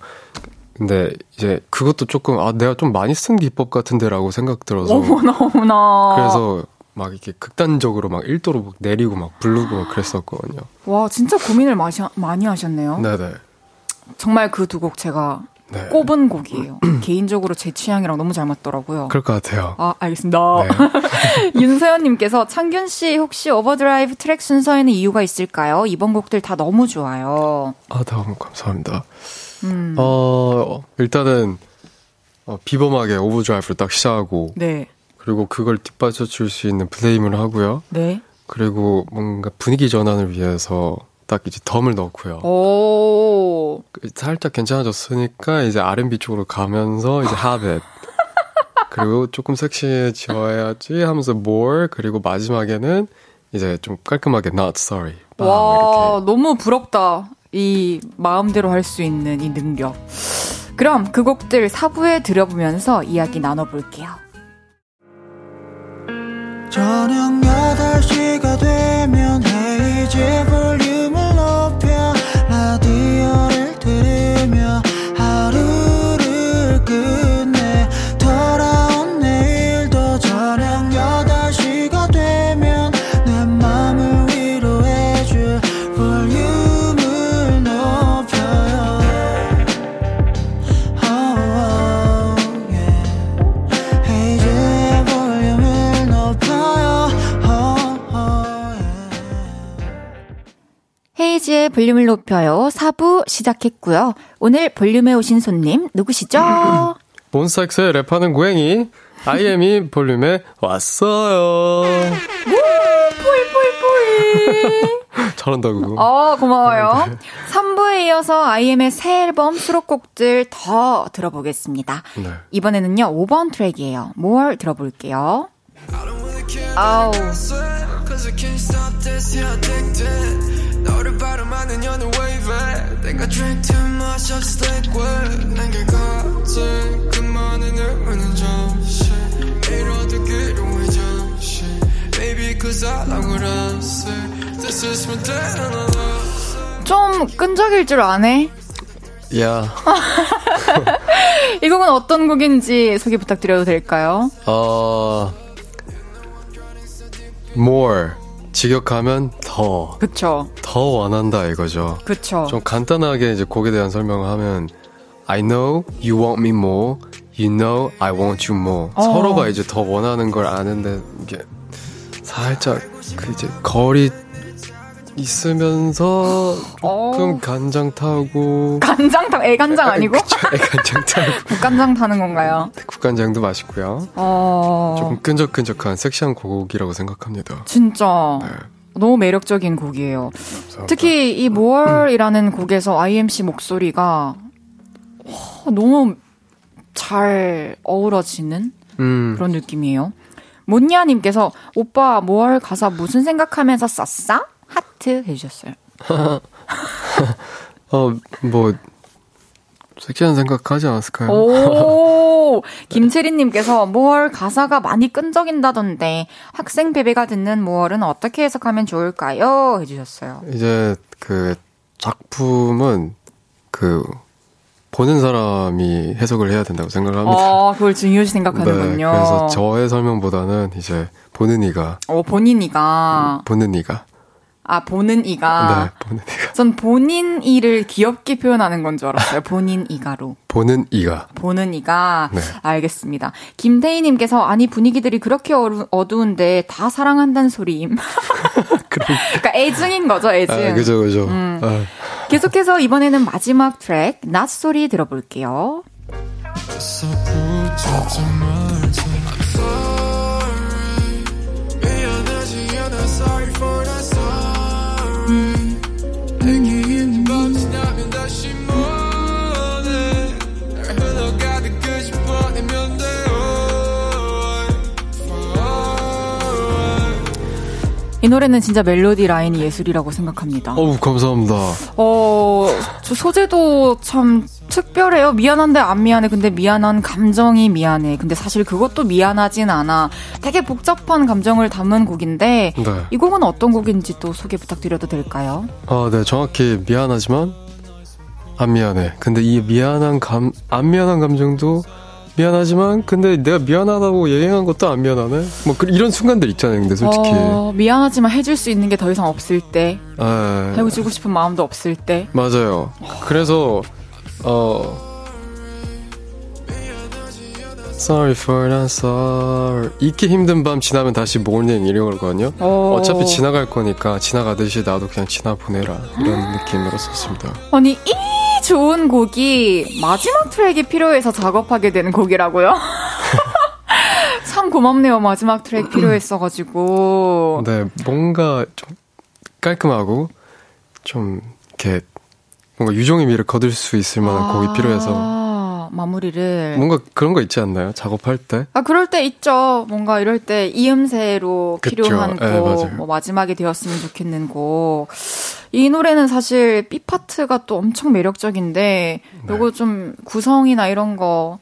근데 이제 그것도 조금 아 내가 좀 많이 쓴 기법 같은데라고 생각 들어서 어머나 어머나. 그래서 막 이렇게 극단적으로 막 1도로 막 내리고 막 부르고 막 그랬었거든요. 와 진짜 고민을 마시, 많이 하셨네요. 네네. 정말 그 두 곡 제가 네. 꼽은 곡이에요. 개인적으로 제 취향이랑 너무 잘 맞더라고요. 그럴 것 같아요. 아, 알겠습니다. 네. 윤서연님께서 창균 씨 혹시 Overdrive 트랙 순서에는 이유가 있을까요? 이번 곡들 다 너무 좋아요. 아, 너무 감사합니다. 음. 어, 일단은 어, 비범하게 Overdrive를 딱 시작하고 네. 그리고 그걸 뒷받쳐 줄 수 있는 Flame을 하고요. 네. 그리고 뭔가 분위기 전환을 위해서 딱 이제 덤을 넣고요. 오. 살짝 괜찮아졌으니까 이제 R&B 쪽으로 가면서 이제 하벳. 그리고 조금 섹시해져야지 하면서 more 그리고 마지막에는 이제 좀 깔끔하게 not sorry. 와, 너무 부럽다. 이 마음대로 할 수 있는 이 능력. 그럼 그 곡들 사부에 들어보면서 이야기 나눠볼게요. 저녁 8시가 되면 헤이즈 볼륨 볼륨을 높여요 4부 시작했고요. 오늘 볼륨에 오신 손님 누구시죠? 몬스타엑스의 랩하는 고양이 아이엠이 볼륨에 왔어요. 뿌이뿌이뿌이. 잘한다고. 어, 고마워요. 네. 3부에 이어서 아이엠의 새 앨범 수록곡들 더 들어보겠습니다. 네. 이번에는요, 5번 트랙이에요. 뭘 들어볼게요. 아우. 좀 끈적일 줄 아네? 야. 이 곡은 어떤 곡인지 소개 부탁드려도 될까요? 어, more. 직역하면 더. 그쵸. 더 원한다 이거죠. 그쵸. 좀 간단하게 이제 곡에 대한 설명을 하면 I know you want me more. You know I want you more. 어. 서로가 이제 더 원하는 걸 아는데 이게 살짝 그 이제 거리 있으면서 조금 어. 간장 타고 간장 타 애간장 아니고? 애간장 타고 국간장 타는 건가요? 네, 국간장도 맛있고요. 어... 조금 끈적끈적한 섹시한 곡이라고 생각합니다. 진짜. 네. 너무 매력적인 곡이에요. 감사합니다. 특히 이 모얼이라는 곡에서 IMC 목소리가 너무 잘 어우러지는 음. 그런 느낌이에요. 몬니아님께서 오빠 모얼 가사 무슨 생각하면서 썼어? 하트 해주셨어요. 어, 뭐, 섹시한 생각하지 않았을까요? 오, 김채린님께서 모월 가사가 많이 끈적인다던데 학생 베베가 듣는 모월은 어떻게 해석하면 좋을까요? 해주셨어요. 이제 그 작품은 그 보는 사람이 해석을 해야 된다고 생각을 합니다. 아, 그걸 중요시 생각하는군요. 네, 그래서 저의 설명보다는 이제 보는 이가. 어, 본인 이가. 보는 이가. 아, 보는 이가. 네, 보는 이가. 전 본인 이를 귀엽게 표현하는 건 줄 알았어요. 본인 이가로. 보는 이가. 보는 이가. 네. 알겠습니다. 김태희님께서, 아니, 분위기들이 그렇게 어두운데 다 사랑한다는 소리임. 그러니까 애증인 거죠, 애증. 아, 그죠, 그죠. 음. 아. 계속해서 이번에는 마지막 트랙, 낮 소리 들어볼게요. 이 노래는 진짜 멜로디 라인이 예술이라고 생각합니다. 어우, 감사합니다. 어, 저 소재도 참 특별해요. 미안한데 안 미안해. 근데 미안한 감정이 미안해. 근데 사실 그것도 미안하진 않아. 되게 복잡한 감정을 담은 곡인데 네. 이 곡은 어떤 곡인지 또 소개 부탁드려도 될까요? 아, 네. 정확히 미안하지만 안 미안해. 근데 이 미안한 감, 안 미안한 감정도 미안하지만 근데 내가 미안하다고 얘기한 것도 안 미안하네. 뭐 그, 이런 순간들 있잖아요. 근데 솔직히 어, 미안하지만 해줄 수 있는 게 더 이상 없을 때, 아, 해주고 싶은 마음도 없을 때. 맞아요. 그래서 어. Sorry for not sorry. 잊기 힘든 밤 지나면 다시 morning 이러거든요. 어. 어차피 지나갈 거니까 지나가듯이 나도 그냥 지나 보내라 이런 느낌으로 썼습니다. 아니 이 좋은 곡이 마지막 트랙이 필요해서 작업하게 되는 곡이라고요? 참 고맙네요. 마지막 트랙 필요했어가지고. 네, 뭔가 좀 깔끔하고 좀 이렇게 뭔가 유종의 미를 거둘 수 있을 만한 아~ 곡이 필요해서. 마무리를 뭔가 그런 거 있지 않나요? 작업할 때? 아 그럴 때 있죠. 뭔가 이럴 때 이음새로 그쵸. 필요한 네, 곡, 뭐 마지막에 되었으면 좋겠는 곡. 이 노래는 사실 B 파트가 또 엄청 매력적인데 네. 요거 좀 구성이나 이런 거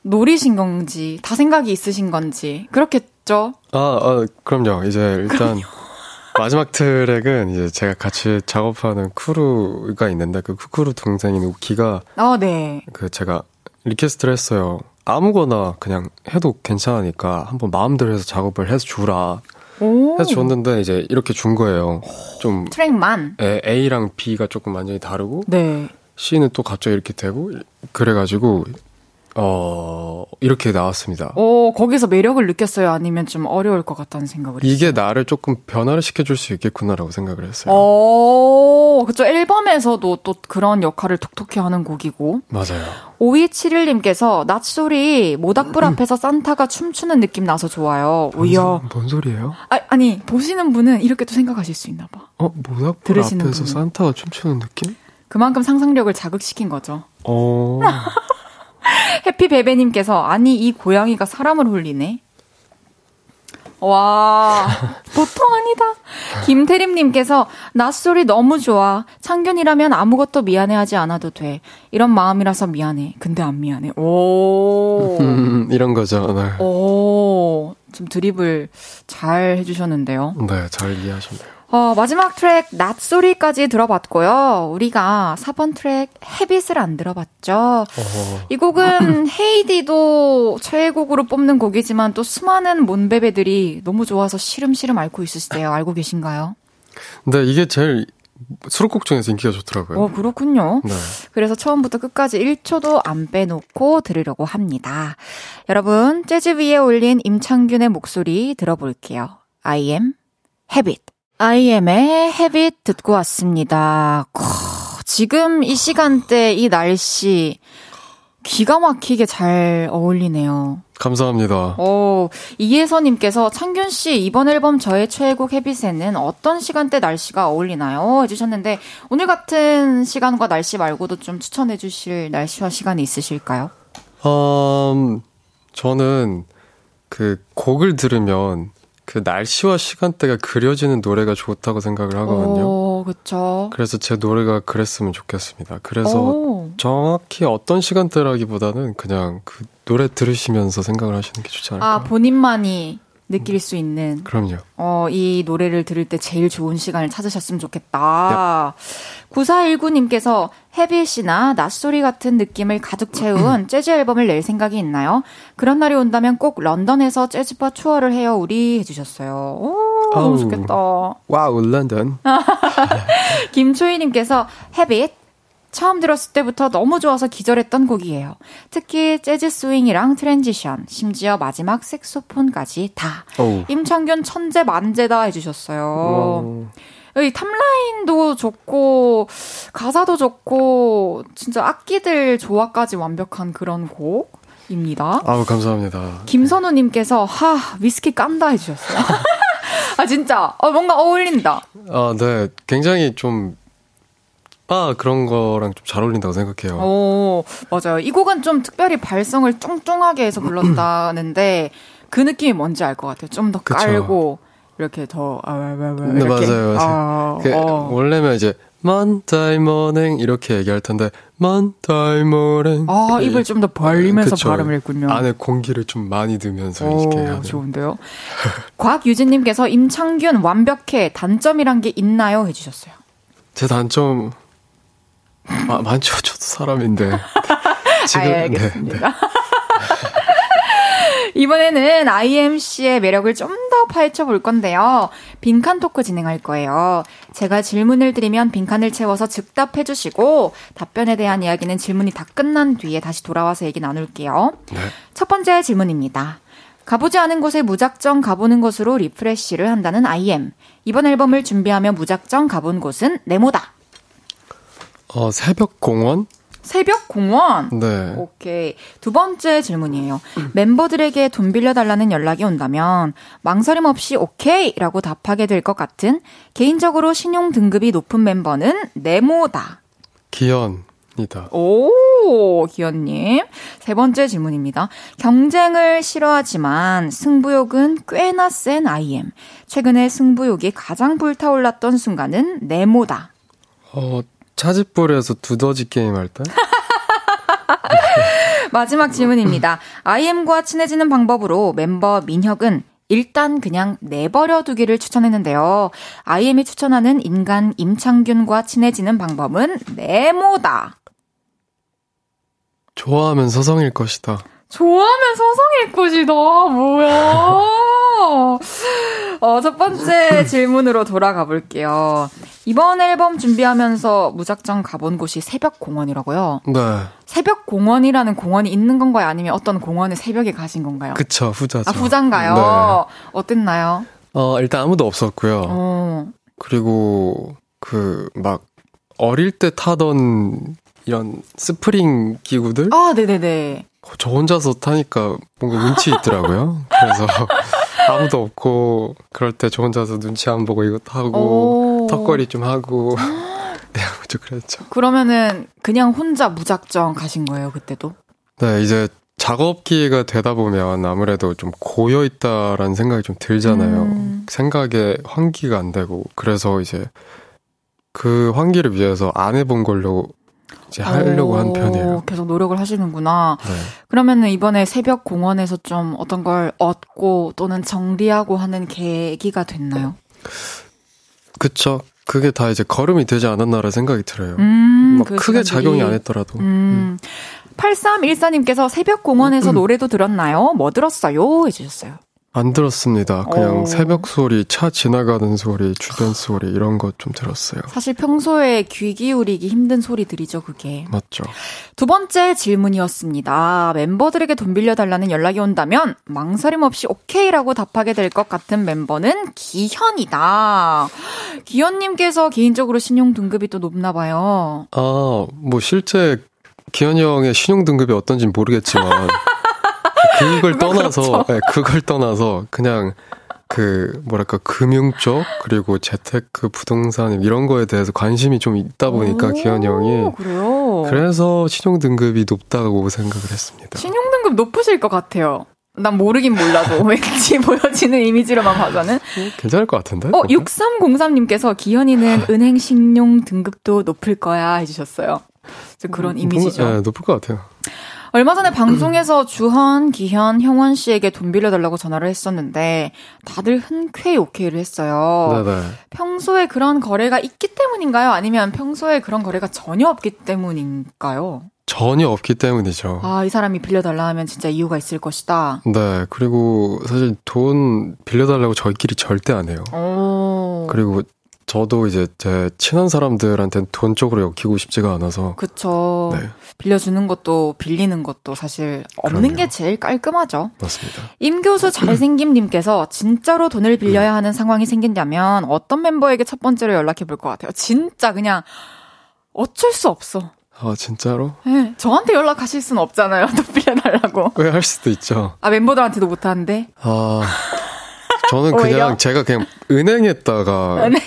노리신 건지 다 생각이 있으신 건지 그렇겠죠? 아, 아 그럼요. 이제 일단 마지막 트랙은 이제 제가 같이 작업하는 crew가 있는데 그 크루 동생인 우키가 아, 네. 그 제가 request를 했어요. 아무거나 그냥 해도 괜찮으니까 한번 마음대로 해서 작업을 해서 주라. 오. 해서 줬는데 이제 이렇게 준 거예요. 좀 트랙만. 에, A랑 B가 조금 완전히 다르고 네. C는 또 갑자기 이렇게 되고 그래가지고 어, 이렇게 나왔습니다. 어, 거기서 매력을 느꼈어요? 아니면 좀 어려울 것 같다는 생각을 이게 했어요? 나를 조금 변화를 시켜줄 수 있겠구나라고 생각을 했어요. 어, 그쵸. 앨범에서도 또 그런 역할을 톡톡히 하는 곡이고. 맞아요. 5271님께서 낮소리 모닥불 앞에서 산타가 춤추는 느낌 나서 좋아요. 뭔, 오야. 뭔 소리예요? 아, 아니, 보시는 분은 이렇게 또 생각하실 수 있나 봐. 어, 모닥불 앞에서 분은. 산타가 춤추는 느낌? 그만큼 상상력을 자극시킨 거죠. 어. 해피베베님께서 아니 이 고양이가 사람을 홀리네. 와, 보통 아니다. 김태림님께서, 낯소리 너무 좋아. 창균이라면 아무것도 미안해하지 않아도 돼. 이런 마음이라서 미안해. 근데 안 미안해. 오. 음, 이런 거죠, 네. 오. 좀 드립을 잘 해주셨는데요. 네, 잘 이해하셨네요. 어, 마지막 트랙 낮소리까지 들어봤고요. 우리가 4번 트랙 헤빗을 안 들어봤죠. 어허. 이 곡은 헤이디도 최애곡으로 뽑는 곡이지만 또 수많은 몬베베들이 너무 좋아서 시름시름 앓고 있으시대요. 알고 계신가요? 네, 이게 제일 수록곡 중에서 인기가 좋더라고요. 어, 그렇군요. 네. 그래서 처음부터 끝까지 1초도 안 빼놓고 들으려고 합니다. 여러분, 재즈 위에 올린 임창균의 목소리 들어볼게요. I am habit. I am의 habit 듣고 왔습니다. 지금 이 시간대 이 날씨 기가 막히게 잘 어울리네요. 감사합니다. 오, 이예서님께서 창균 씨 이번 앨범 저의 최애곡 헤비셋는 어떤 시간대 날씨가 어울리나요? 해주셨는데 오늘 같은 시간과 날씨 말고도 좀 추천해주실 날씨와 시간이 있으실까요? 음, 저는 그 곡을 들으면 그 날씨와 시간대가 그려지는 노래가 좋다고 생각을 하거든요. 오, 그쵸. 그래서 제 노래가 그랬으면 좋겠습니다. 그래서 오. 정확히 어떤 시간대라기보다는 그냥 그 노래 들으시면서 생각을 하시는 게 좋지 않을까. 아, 본인만이 느낄 수 있는. 그럼요. 어, 이 노래를 들을 때 제일 좋은 시간을 찾으셨으면 좋겠다. 네. 9419님께서 헤비 씨나 낯소리 같은 느낌을 가득 채운 재즈 앨범을 낼 생각이 있나요? 그런 날이 온다면 꼭 런던에서 재즈바 투어를 해요, 우리 해주셨어요. 오, 너무 좋겠다. 와우, 런던. 김초희님께서 Habit, 처음 들었을 때부터 너무 좋아서 기절했던 곡이에요. 특히 재즈 스윙이랑 transition, 심지어 마지막 색소폰까지 다. 오. 임창균 천재 만재다 해주셨어요. 오. 여기 top line도 좋고 가사도 좋고 진짜 악기들 조화까지 완벽한 그런 곡 입니다. 아우 감사합니다. 김선우님께서 하 위스키 깐다 해주셨어요. 아 진짜 어, 뭔가 어울린다. 아 네, 굉장히 좀 바 그런 거랑 좀 잘 어울린다고 생각해요. 오, 맞아요. 이 곡은 좀 특별히 발성을 쫑쫑하게 해서 불렀다는데 그 느낌이 뭔지 알 것 같아요. 좀 더 깔고 이렇게 더 아, 왜, 왜, 왜, 네, 맞아요, 맞아요. 아, 그, 어. 원래면 이제 morning 이렇게 얘기할 텐데 morning 아 입을 좀 더 벌리면서 그쵸. 발음을 했군요. 안에 공기를 좀 많이 넣으면서 오, 이렇게 해야. 좋은데요. 곽유진님께서 임창균 완벽해 단점이란 게 있나요? 해주셨어요. 제 단점 아, 많죠. 저도 사람인데. 지금 아, 알겠습니다. 네, 네. 이번에는 IM 씨의 매력을 좀 더 파헤쳐 볼 건데요. 빈칸 토크 진행할 거예요. 제가 질문을 드리면 빈칸을 채워서 즉답해 주시고 답변에 대한 이야기는 질문이 다 끝난 뒤에 다시 돌아와서 얘기 나눌게요. 네. 첫 번째 질문입니다. 가보지 않은 곳에 무작정 가보는 것으로 리프레쉬를 한다는 IM. 이번 앨범을 준비하며 무작정 가본 곳은 네모다. 어, 새벽 공원? 새벽 공원? 네. 오케이. 두 번째 질문이에요. 멤버들에게 돈 빌려달라는 연락이 온다면 망설임 없이 오케이! 라고 답하게 될 것 같은 개인적으로 신용 등급이 높은 멤버는 네모다. 기현이다. 오, 기현님. 세 번째 질문입니다. 경쟁을 싫어하지만 승부욕은 꽤나 센 IM. 최근에 승부욕이 가장 불타올랐던 순간은 네모다. 어, 차지볼에서 두더지 게임 할 때? 마지막 질문입니다. IM과 친해지는 방법으로 멤버 민혁은 일단 그냥 내버려 두기를 추천했는데요. IM이 추천하는 인간 임창균과 친해지는 방법은 네모다. 좋아하면 서성일 것이다. 좋아하면 서성일 것이다. 뭐야. 어, 첫 번째 질문으로 돌아가 볼게요. 이번 앨범 준비하면서 무작정 가본 곳이 새벽 공원이라고요? 네. 새벽 공원이라는 공원이 있는 건가요? 아니면 어떤 공원에 새벽에 가신 건가요? 그쵸, 후자죠. 아, 후자인가요? 네. 어땠나요? 어, 일단 아무도 없었고요. 어. 그리고 그, 막, 어릴 때 타던 이런 스프링 기구들? 아, 네네네. 저 혼자서 타니까 뭔가 운치 있더라고요. 그래서 아무도 없고 그럴 때 저 혼자서 눈치 안 보고 이거 타고 턱걸이 좀 하고 네, 아무튼 그랬죠. 그러면은 그냥 혼자 무작정 가신 거예요, 그때도? 네, 이제 작업 기회가 되다 보면 아무래도 좀 고여 있다라는 생각이 좀 들잖아요. 음. 생각에 환기가 안 되고 그래서 이제 그 환기를 위해서 안 해본 걸로 이제 하려고 한 편이에요. 계속 노력을 하시는구나. 네. 그러면은 이번에 새벽 공원에서 좀 어떤 걸 얻고 또는 정리하고 하는 계기가 됐나요? 그쵸. 그게 다 이제 걸음이 되지 않았나라 생각이 들어요. 음, 막 그 크게 작용이 안 했더라도. 음. 음. 8314님께서 새벽 공원에서 음, 음. 노래도 들었나요? 뭐 들었어요? 해주셨어요. 안 들었습니다. 그냥 어. 새벽 소리, 차 지나가는 소리, 주변 소리 이런 것 좀 들었어요. 사실 평소에 귀 기울이기 힘든 소리들이죠, 그게. 맞죠. 두 번째 질문이었습니다. 멤버들에게 돈 빌려달라는 연락이 온다면 망설임 없이 오케이라고 답하게 될 것 같은 멤버는 기현이다. 기현님께서 개인적으로 신용 등급이 또 높나 봐요. 아, 뭐 실제 기현이 형의 신용 등급이 어떤지 모르겠지만 그걸 떠나서. 네, 그걸 떠나서 그냥 그 뭐랄까 금융 쪽 그리고 재테크 부동산 이런 거에 대해서 관심이 좀 있다 보니까 기현이 형이 그래요. 그래서 신용 등급이 높다고 생각을 했습니다. 신용 등급 높으실 것 같아요. 난 모르긴 몰라도 왠지 보여지는 이미지로만 봐서는 괜찮을 것 같은데? 어, 6303님께서 기현이는 은행 신용 등급도 높을 거야 해주셨어요. 그런 음, 이미지죠. 네, 높을 것 같아요. 얼마 전에 방송에서 주헌, 기현, 형원 씨에게 돈 빌려달라고 전화를 했었는데 다들 흔쾌히 오케이를 했어요. 네네. 평소에 그런 거래가 있기 때문인가요? 아니면 평소에 그런 거래가 전혀 없기 때문인가요? 전혀 없기 때문이죠. 아, 이 사람이 빌려달라 하면 진짜 이유가 있을 것이다. 네, 그리고 사실 돈 빌려달라고 저희끼리 절대 안 해요. 오. 그리고 저도 이제 제 친한 사람들한테는 돈 쪽으로 엮이고 싶지가 않아서. 그쵸. 네. 빌려주는 것도 빌리는 것도 사실 없는 그럼요. 게 제일 깔끔하죠. 맞습니다. 임 교수 잘생김님께서 진짜로 돈을 빌려야 하는 상황이 생긴다면 어떤 멤버에게 첫 번째로 연락해 볼 것 같아요. 진짜 그냥 어쩔 수 없어. 아, 진짜로? 네. 저한테 연락하실 수는 없잖아요. 돈 빌려달라고. 왜 할 수도 있죠. 아, 멤버들한테도 못하는데? 아. 저는 그냥 제가 그냥 은행에다가 은행.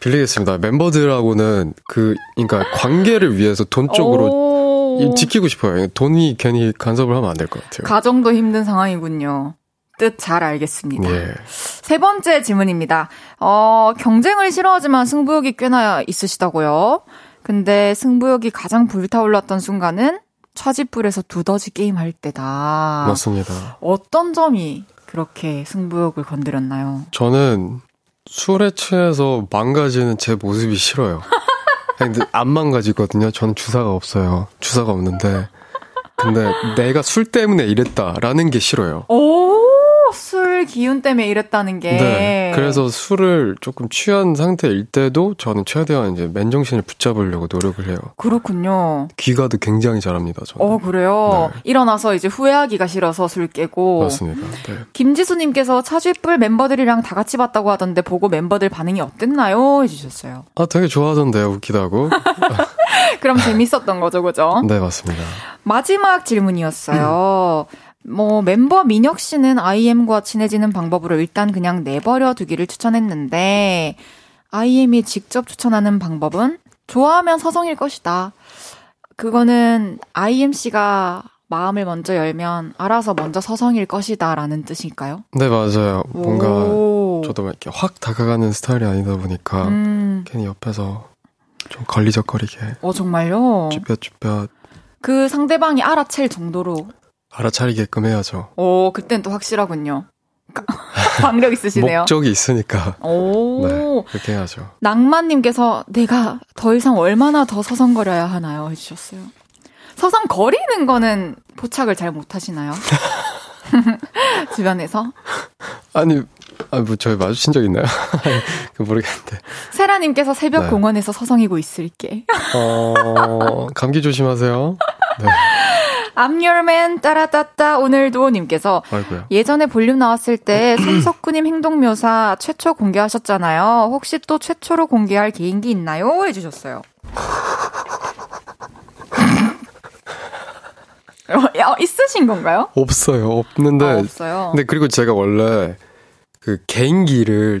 빌리겠습니다. 멤버들하고는 그, 그러니까 관계를 위해서 돈 쪽으로 지키고 싶어요. 돈이 괜히 간섭을 하면 안 될 것 같아요. 가정도 힘든 상황이군요. 뜻 잘 알겠습니다. 예. 세 번째 질문입니다. 어, 경쟁을 싫어하지만 승부욕이 꽤나 있으시다고요. 근데 승부욕이 가장 불타올랐던 순간은 차지풀에서 두더지 게임 할 때다. 맞습니다. 어떤 점이 그렇게 승부욕을 건드렸나요? 저는 술에 취해서 망가지는 제 모습이 싫어요. 근데 안 망가지거든요. 저는 주사가 없어요. 주사가 없는데. 근데 내가 술 때문에 이랬다라는 게 싫어요. 오! 술 기운 때문에 이랬다는 게. 네. 그래서 술을 조금 취한 상태일 때도 저는 최대한 이제 맨정신을 붙잡으려고 노력을 해요. 그렇군요. 귀가도 굉장히 잘합니다, 저는. 어, 그래요? 네. 일어나서 이제 후회하기가 싫어서 술 깨고. 맞습니다. 네. 김지수님께서 차쥐뿔 멤버들이랑 다 같이 봤다고 하던데 보고 멤버들 반응이 어땠나요? 해주셨어요. 아, 되게 좋아하던데요, 웃기다고. 그럼 재밌었던 거죠, 그죠? 네, 맞습니다. 마지막 질문이었어요. 음. 뭐 멤버 민혁 씨는 IM과 친해지는 방법으로 일단 그냥 내버려 두기를 추천했는데 IM이 직접 추천하는 방법은 좋아하면 서성일 것이다. 그거는 IM 씨가 마음을 먼저 열면 알아서 먼저 서성일 것이다라는 뜻일까요? 네, 맞아요. 뭔가 오. 저도 이렇게 확 다가가는 스타일이 아니다 보니까 음. 괜히 옆에서 좀 걸리적거리게. 어, 정말요? 쭈뼛쭈뼛. 그 상대방이 알아챌 정도로 알아차리게끔 해야죠. 오, 그땐 또 확실하군요. 방력 있으시네요. 목적이 있으니까. 오. 네, 그렇게 해야죠. 낭만님께서 내가 더 이상 얼마나 더 서성거려야 하나요? 해주셨어요. 서성거리는 거는 포착을 잘 못하시나요? 주변에서? 아니, 아, 뭐, 저희 마주친 적 있나요? 그 모르겠는데. 세라님께서 새벽 네. 공원에서 서성이고 있을게. 어, 감기 조심하세요. 네. Man 따라따따 오늘도 님께서 아이고야. 예전에 볼륨 나왔을 때 손석구님 행동 묘사 최초 공개하셨잖아요. 혹시 또 최초로 공개할 개인기 있나요? 해주셨어요. 어, 있으신 건가요? 없어요. 없는데. 아, 없어요. 근데 그리고 제가 원래 그 개인기를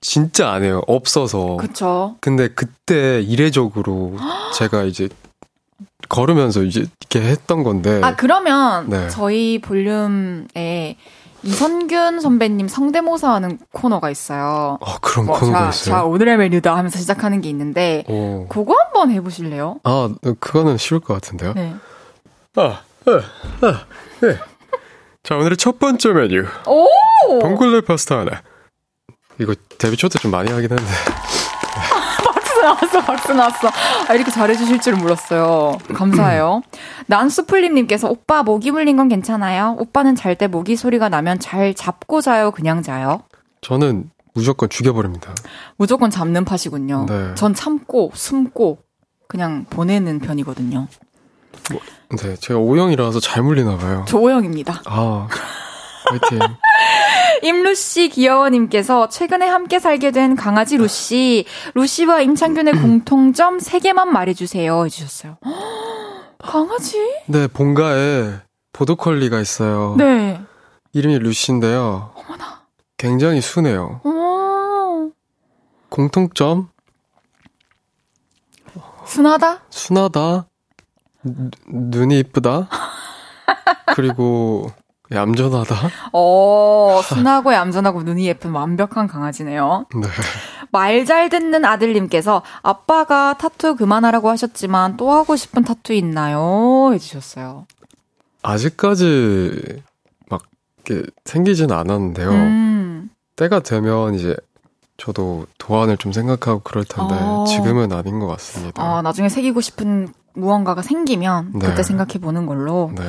진짜 안 해요. 없어서. 그쵸. 근데 그때 이례적으로 제가 이제 걸으면서 이제 이렇게 했던 건데. 아, 그러면 네. 저희 볼륨에 이선균 선배님 성대모사 하는 코너가 있어요. 아, 그런 뭐, 코너가 자, 있어요? 자, 오늘의 메뉴다 하면서 시작하는 게 있는데, 오. 그거 한번 해보실래요? 아, 그거는 쉬울 것 같은데요? 네. 아, 아, 아, 네. 자, 오늘의 첫 번째 메뉴. 오! 봉골레 파스타 하나. 이거 데뷔 초때 좀 많이 하긴 했는데. 박수 나왔어, 박수 나왔어. 아, 이렇게 잘해주실 줄은 몰랐어요. 감사해요. 난수풀림님께서 오빠 모기 물린 건 괜찮아요? 오빠는 잘 때 모기 소리가 나면 잘 잡고 자요, 그냥 자요? 저는 무조건 죽여버립니다. 무조건 잡는 파시군요. 네. 전 참고, 숨고, 그냥 보내는 편이거든요. 뭐, 네, 제가 O형이라서 잘 물리나 봐요. 저 O형입니다. 아, 화이팅. 임루씨 귀여워님께서 최근에 함께 살게 된 강아지 루씨, 루씨와 임창균의 공통점 3개만 말해주세요. 해주셨어요. 강아지? 네, 본가에 보도컬리가 있어요. 네. 이름이 루시인데요. 어머나. 굉장히 순해요. 오. 공통점? 순하다? 순하다. 눈이 이쁘다. 그리고 얌전하다. 어, 순하고 얌전하고 눈이 예쁜 완벽한 강아지네요. 네. 말 잘 듣는 아들님께서 아빠가 타투 그만하라고 하셨지만 또 하고 싶은 타투 있나요? 해주셨어요. 아직까지 막 이렇게 생기진 않았는데요. 음. 때가 되면 이제 저도 도안을 좀 생각하고 그럴 텐데 어. 지금은 아닌 것 같습니다. 아, 나중에 새기고 싶은 무언가가 생기면 네. 그때 생각해 보는 걸로. 네.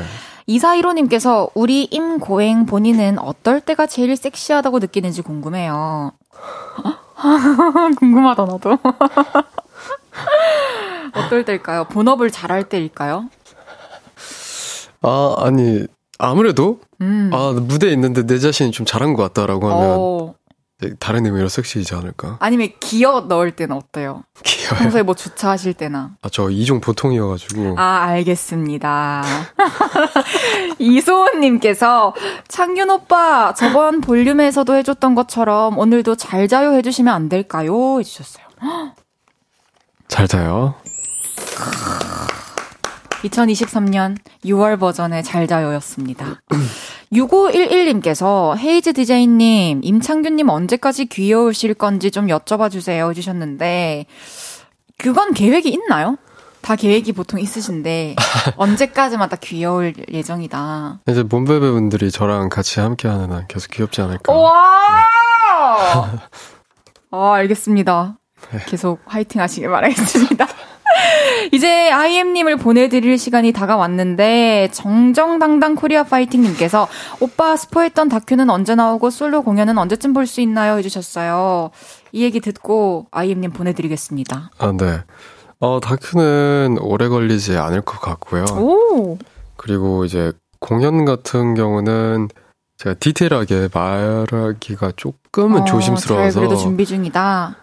이사이로님께서 우리 임고행 본인은 어떨 때가 제일 섹시하다고 느끼는지 궁금해요. 궁금하다 나도. 어떨 때일까요? 본업을 잘할 때일까요? 아 아니 아무래도 음. 아 무대에 있는데 내 자신이 좀 잘한 것 같다라고 하면 어. 네, 다른 의미로 섹시이지 않을까? 아니면 기어 넣을 때는 어때요? 기어 평소에 뭐 주차하실 때나. 아, 저 이종 보통이어가지고. 아, 알겠습니다. 이소은님께서, 창균 오빠, 저번 볼륨에서도 해줬던 것처럼 오늘도 잘 자요 해주시면 안 될까요? 해주셨어요. 잘 자요. 2023년 6월 버전의 잘 자요였습니다. 6511님께서 헤이즈 디제이님, 임창균님 언제까지 귀여우실 건지 좀 여쭤봐 주세요 해주셨는데, 그건 계획이 있나요? 다 계획이 보통 있으신데, 언제까지만 다 귀여울 예정이다. 이제 몸베베 분들이 저랑 같이 함께하는 한 계속 귀엽지 않을까. 와! 아, 알겠습니다. 네. 계속 화이팅 하시길 바라겠습니다. 이제 IM님을 보내드릴 시간이 다가왔는데, 정정당당 코리아 파이팅님께서, 오빠 스포했던 다큐는 언제 나오고 솔로 공연은 언제쯤 볼 수 있나요? 해주셨어요. 이 얘기 듣고 IM님 보내드리겠습니다. 아, 네. 어, 다큐는 오래 걸리지 않을 것 같고요. 오. 그리고 이제 공연 같은 경우는 제가 디테일하게 말하기가 조금은 어, 조심스러워서. 그래도 준비 중이다.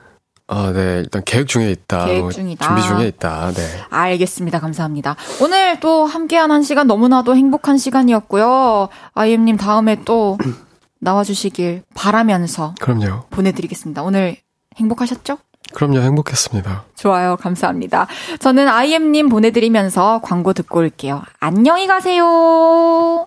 아, 네. 일단 계획 중에 있다. 계획 중이다. 준비 중에 있다. 네. 알겠습니다. 감사합니다. 오늘 또 함께한 한 시간 너무나도 행복한 시간이었고요. 아이엠님 다음에 또 나와주시길 바라면서. 그럼요. 보내드리겠습니다. 오늘 행복하셨죠? 그럼요. 행복했습니다. 좋아요. 감사합니다. 저는 아이엠님 보내드리면서 광고 듣고 올게요. 안녕히 가세요.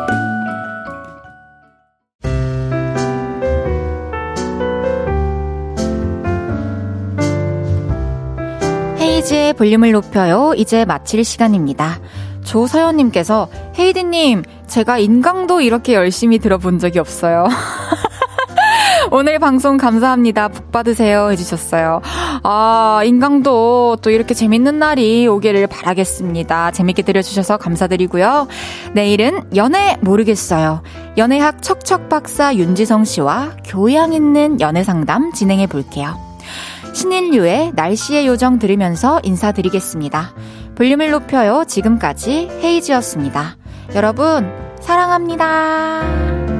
헤이지의 볼륨을 높여요. 이제 마칠 시간입니다. 조서연님께서 헤이디님, 제가 인강도 이렇게 열심히 들어본 적이 없어요. 오늘 방송 감사합니다. 복 받으세요. 해주셨어요. 아, 인강도 또 이렇게 재밌는 날이 오기를 바라겠습니다. 재밌게 들려주셔서 감사드리고요. 내일은 연애 모르겠어요. 연애학 척척 박사 윤지성 씨와 교양 있는 연애 상담 진행해 볼게요. 신인류의 날씨의 요정 들으면서 인사드리겠습니다. 볼륨을 높여요. 지금까지 헤이지였습니다. 여러분, 사랑합니다.